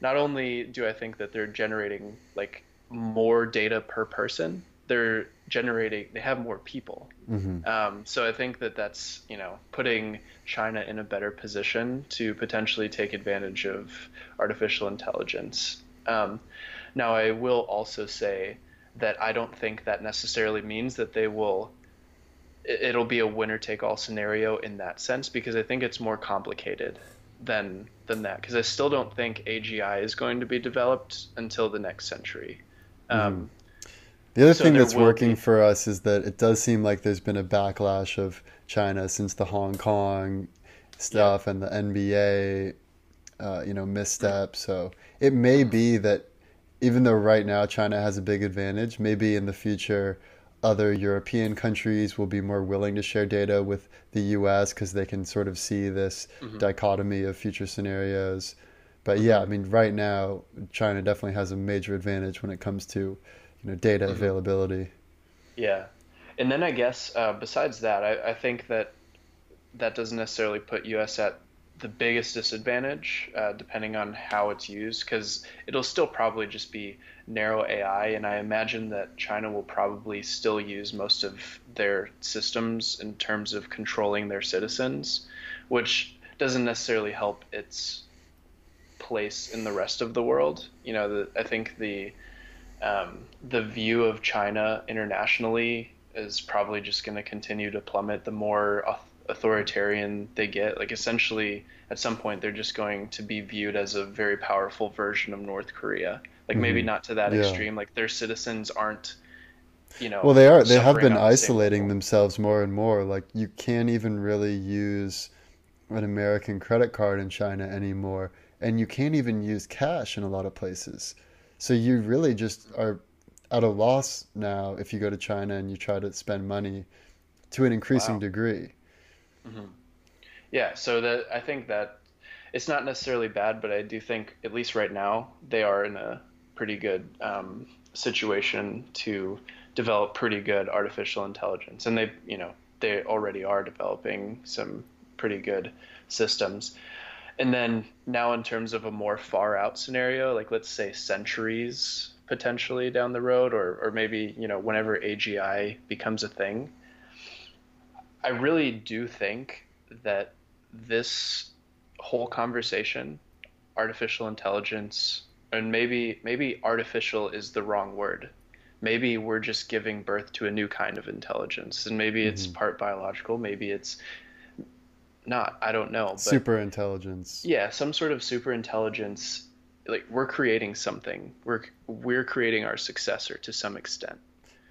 not only do I think that they're generating like more data per person, they're generating they have more people. Mm-hmm. Um, so I think that that's you know putting China in a better position to potentially take advantage of artificial intelligence. Um, now I will also say that I don't think that necessarily means that they will it'll be a winner take all scenario in that sense because I think it's more complicated than than that because I still don't think AGI is going to be developed until the next century. Mm-hmm. Um, the other so thing that's working be... for us is that it does seem like there's been a backlash of China since the Hong Kong stuff yeah. and the NBA, uh, you know, misstep. So it may be that even though right now China has a big advantage, maybe in the future other European countries will be more willing to share data with the US because they can sort of see this mm-hmm. dichotomy of future scenarios. But yeah, I mean, right now, China definitely has a major advantage when it comes to, you know, data mm-hmm. availability. Yeah, and then I guess uh, besides that, I, I think that that doesn't necessarily put US at the biggest disadvantage, uh, depending on how it's used, because it'll still probably just be narrow AI, and I imagine that China will probably still use most of their systems in terms of controlling their citizens, which doesn't necessarily help its place in the rest of the world. You know, the, I think the um, the view of China internationally is probably just going to continue to plummet the more authoritarian they get. Like essentially, at some point, they're just going to be viewed as a very powerful version of North Korea. Like mm-hmm. maybe not to that yeah. extreme. Like their citizens aren't, you know. Well, they are. They have been isolating themselves more and more. Like you can't even really use an American credit card in China anymore, and you can't even use cash in a lot of places. So you really just are at a loss now if you go to China and you try to spend money to an increasing wow. degree. Mm-hmm. Yeah, so that I think that it's not necessarily bad, but I do think at least right now they are in a pretty good um, situation to develop pretty good artificial intelligence, and they you know they already are developing some pretty good systems. And then now in terms of a more far out scenario, like let's say centuries potentially down the road, or or maybe you know whenever AGI becomes a thing I really do think that this whole conversation, artificial intelligence, and maybe maybe artificial is the wrong word. Maybe we're just giving birth to a new kind of intelligence, and maybe it's mm-hmm. part biological, maybe it's not. I don't know. But, super intelligence. Yeah, some sort of super intelligence. Like we're creating something. We're we're creating our successor to some extent.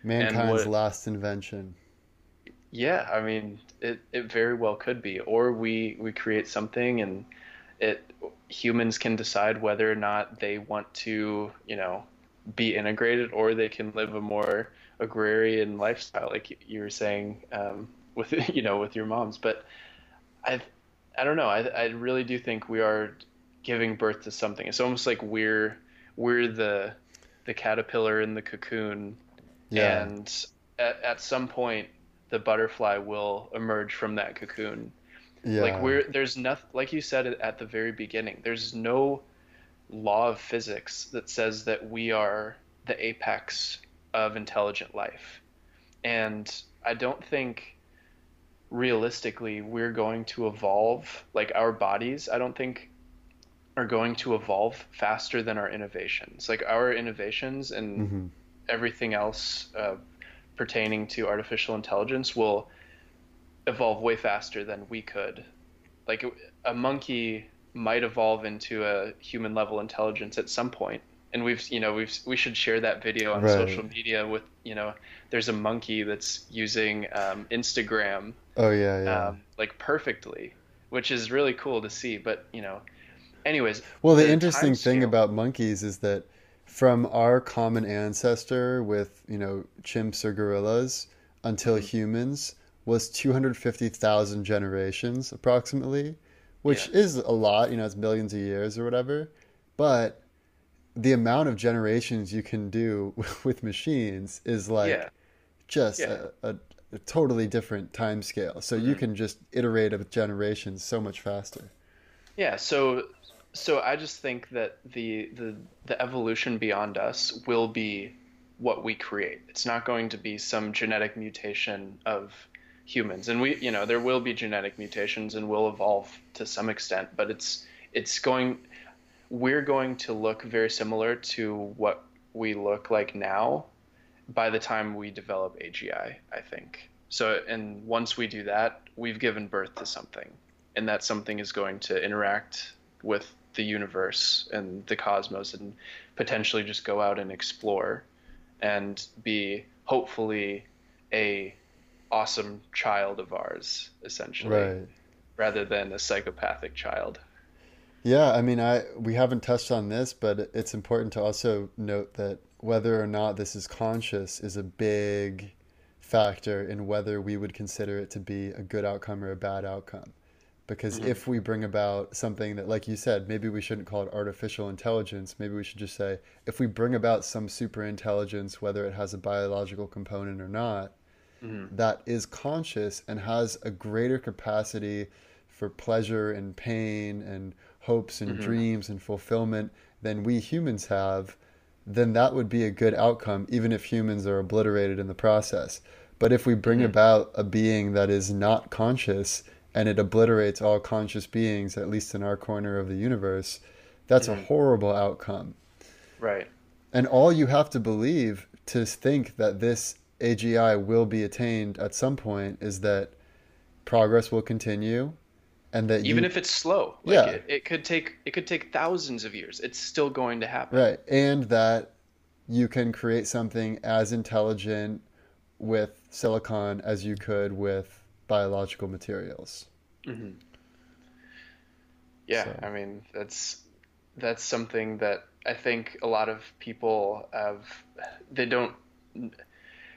Mankind's what, last invention Yeah, I mean, it, it very well could be. Or we we create something and it humans can decide whether or not they want to, you know, be integrated or they can live a more agrarian lifestyle, like you were saying um, with you know with your moms. But I I don't know. I I really do think we are giving birth to something. It's almost like we're we're the the caterpillar in the cocoon, Yeah. and at, at some point the butterfly will emerge from that cocoon. Yeah. Like we're there's nothing like you said at the very beginning. There's no law of physics that says that we are the apex of intelligent life. And I don't think realistically we're going to evolve like our bodies, I don't think are going to evolve faster than our innovations. Like our innovations and Mhm. everything else uh, pertaining to artificial intelligence will evolve way faster than we could. Like a monkey might evolve into a human level intelligence at some point. And we've, you know, we've we should share that video on Right. social media with, you know, there's a monkey that's using um, Instagram Oh yeah, yeah. um, like perfectly, which is really cool to see. But you know, anyways, Well, the the interesting thing about monkeys is that from our common ancestor with, you know, chimps or gorillas until Mm-hmm. humans was 250,000 generations approximately, which Yeah. is a lot, you know, it's millions of years or whatever. But the amount of generations you can do with machines is like yeah, just Yeah. a, a, a totally different time scale. So you Mhm. can just iterate with generations so much faster. yeah. So, so I just think that the the the evolution beyond us will be what we create. It's not going to be some genetic mutation of humans, and we, you know, there will be genetic mutations and will evolve to some extent, but it's it's going. We're going to look very similar to what we look like now by the time we develop AGI, I think. So, and once we do that, we've given birth to something, and that something is going to interact with the universe and the cosmos and potentially just go out and explore and be hopefully a awesome child of ours essentially Right. rather than a psychopathic child Yeah, I mean, I we haven't touched on this, but it's important to also note that whether or not this is conscious is a big factor in whether we would consider it to be a good outcome or a bad outcome. Because Mhm. if we bring about something that, like you said, maybe we shouldn't call it artificial intelligence, maybe we should just say if we bring about some super intelligence, whether it has a biological component or not, Mhm. that is conscious and has a greater capacity for pleasure and pain and hopes and Mhm. dreams and fulfillment than we humans have, then that would be a good outcome, even if humans are obliterated in the process. But if we bring Mhm. about a being that is not conscious and it obliterates all conscious beings, at least in our corner of the universe, that's a Mhm. horrible outcome. right And all you have to believe to think that this AGI will be attained at some point is that progress will continue and that even you, if it's slow like Yeah. it, it could take it could take thousands of years it's still going to happen right and that you can create something as intelligent with silicon as you could with biological materials. hmm Yeah, So- I mean that's that's something that I think a lot of people have. They don't.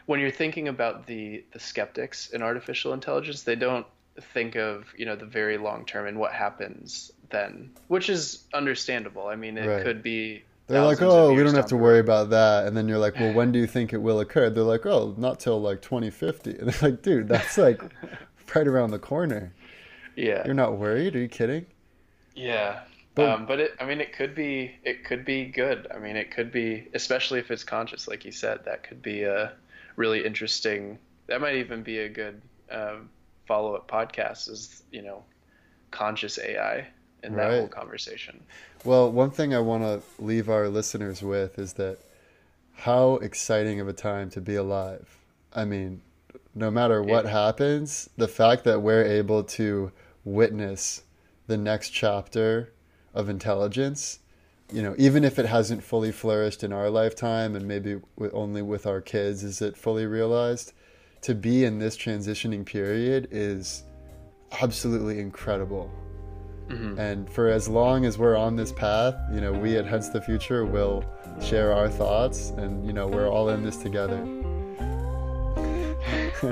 When you're thinking about the the skeptics in artificial intelligence, they don't think of you know the very long term and what happens then, which is understandable. I mean, it Right. could be. They're like, "Oh, we don't have to worry about that." And then you're like, "Well, when do you think it will occur?" They're like, "Oh, not till like 2050." And they're like, "Dude, that's like right around the corner. Yeah. You're not worried? Are you kidding?" Yeah. But- um, but it, I mean, it could be, it could be good. I mean, it could be, especially if it's conscious, like you said, that could be a really interesting. That might even be a good um, follow-up podcast. Is you know, conscious AI in that whole Right. conversation. Well, one thing I want to leave our listeners with is that how exciting of a time to be alive. I mean, no matter what Yeah. happens, the fact that we're able to witness the next chapter of intelligence, you know, even if it hasn't fully flourished in our lifetime and maybe only with our kids is it fully realized, to be in this transitioning period is absolutely incredible. Mm-hmm. And for as long as we're on this path, you know, we at Hence the Future will share our thoughts and, you know, we're all in this together. I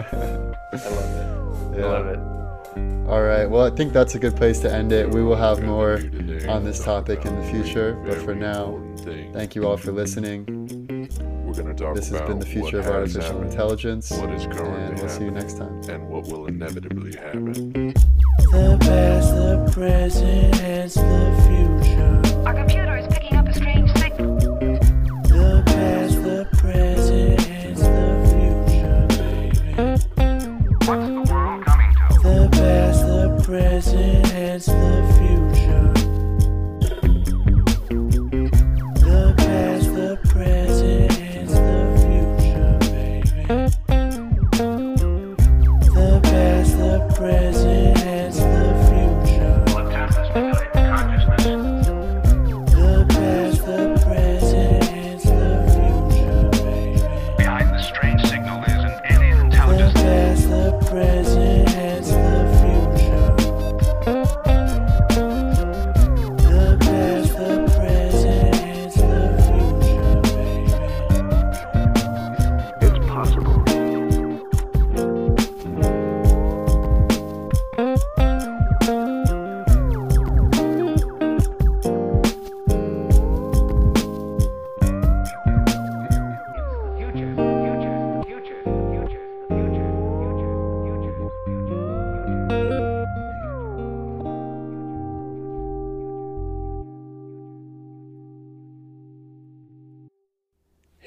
love it. Yeah. I love it. All right. Well, I think that's a good place to end it. We will have more on this topic in the future, but for now, thank you all for listening. We're going to talk This has about been the future of artificial happened, intelligence, what is and we'll see you next time. and what will inevitably happen. Present, and the future. Our computer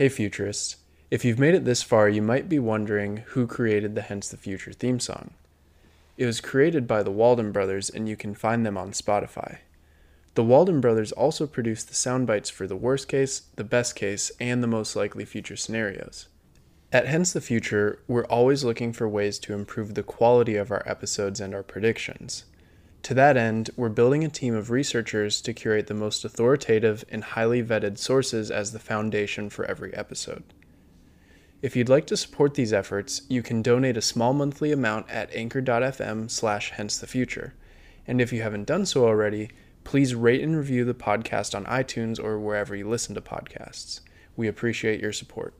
Hey, futurists. If you've made it this far, you might be wondering who created the Hence the Future theme song. It was created by the Walden Brothers, and you can find them on Spotify. The Walden Brothers also produced the sound bites for the worst case, the best case, and the most likely future scenarios. At Hence the Future, we're always looking for ways to improve the quality of our episodes and our predictions. To that end, we're building a team of researchers to curate the most authoritative and highly vetted sources as the foundation for every episode. If you'd like to support these efforts, you can donate a small monthly amount at anchor.fm slash hence the future. And if you haven't done so already, please rate and review the podcast on iTunes or wherever you listen to podcasts. We appreciate your support.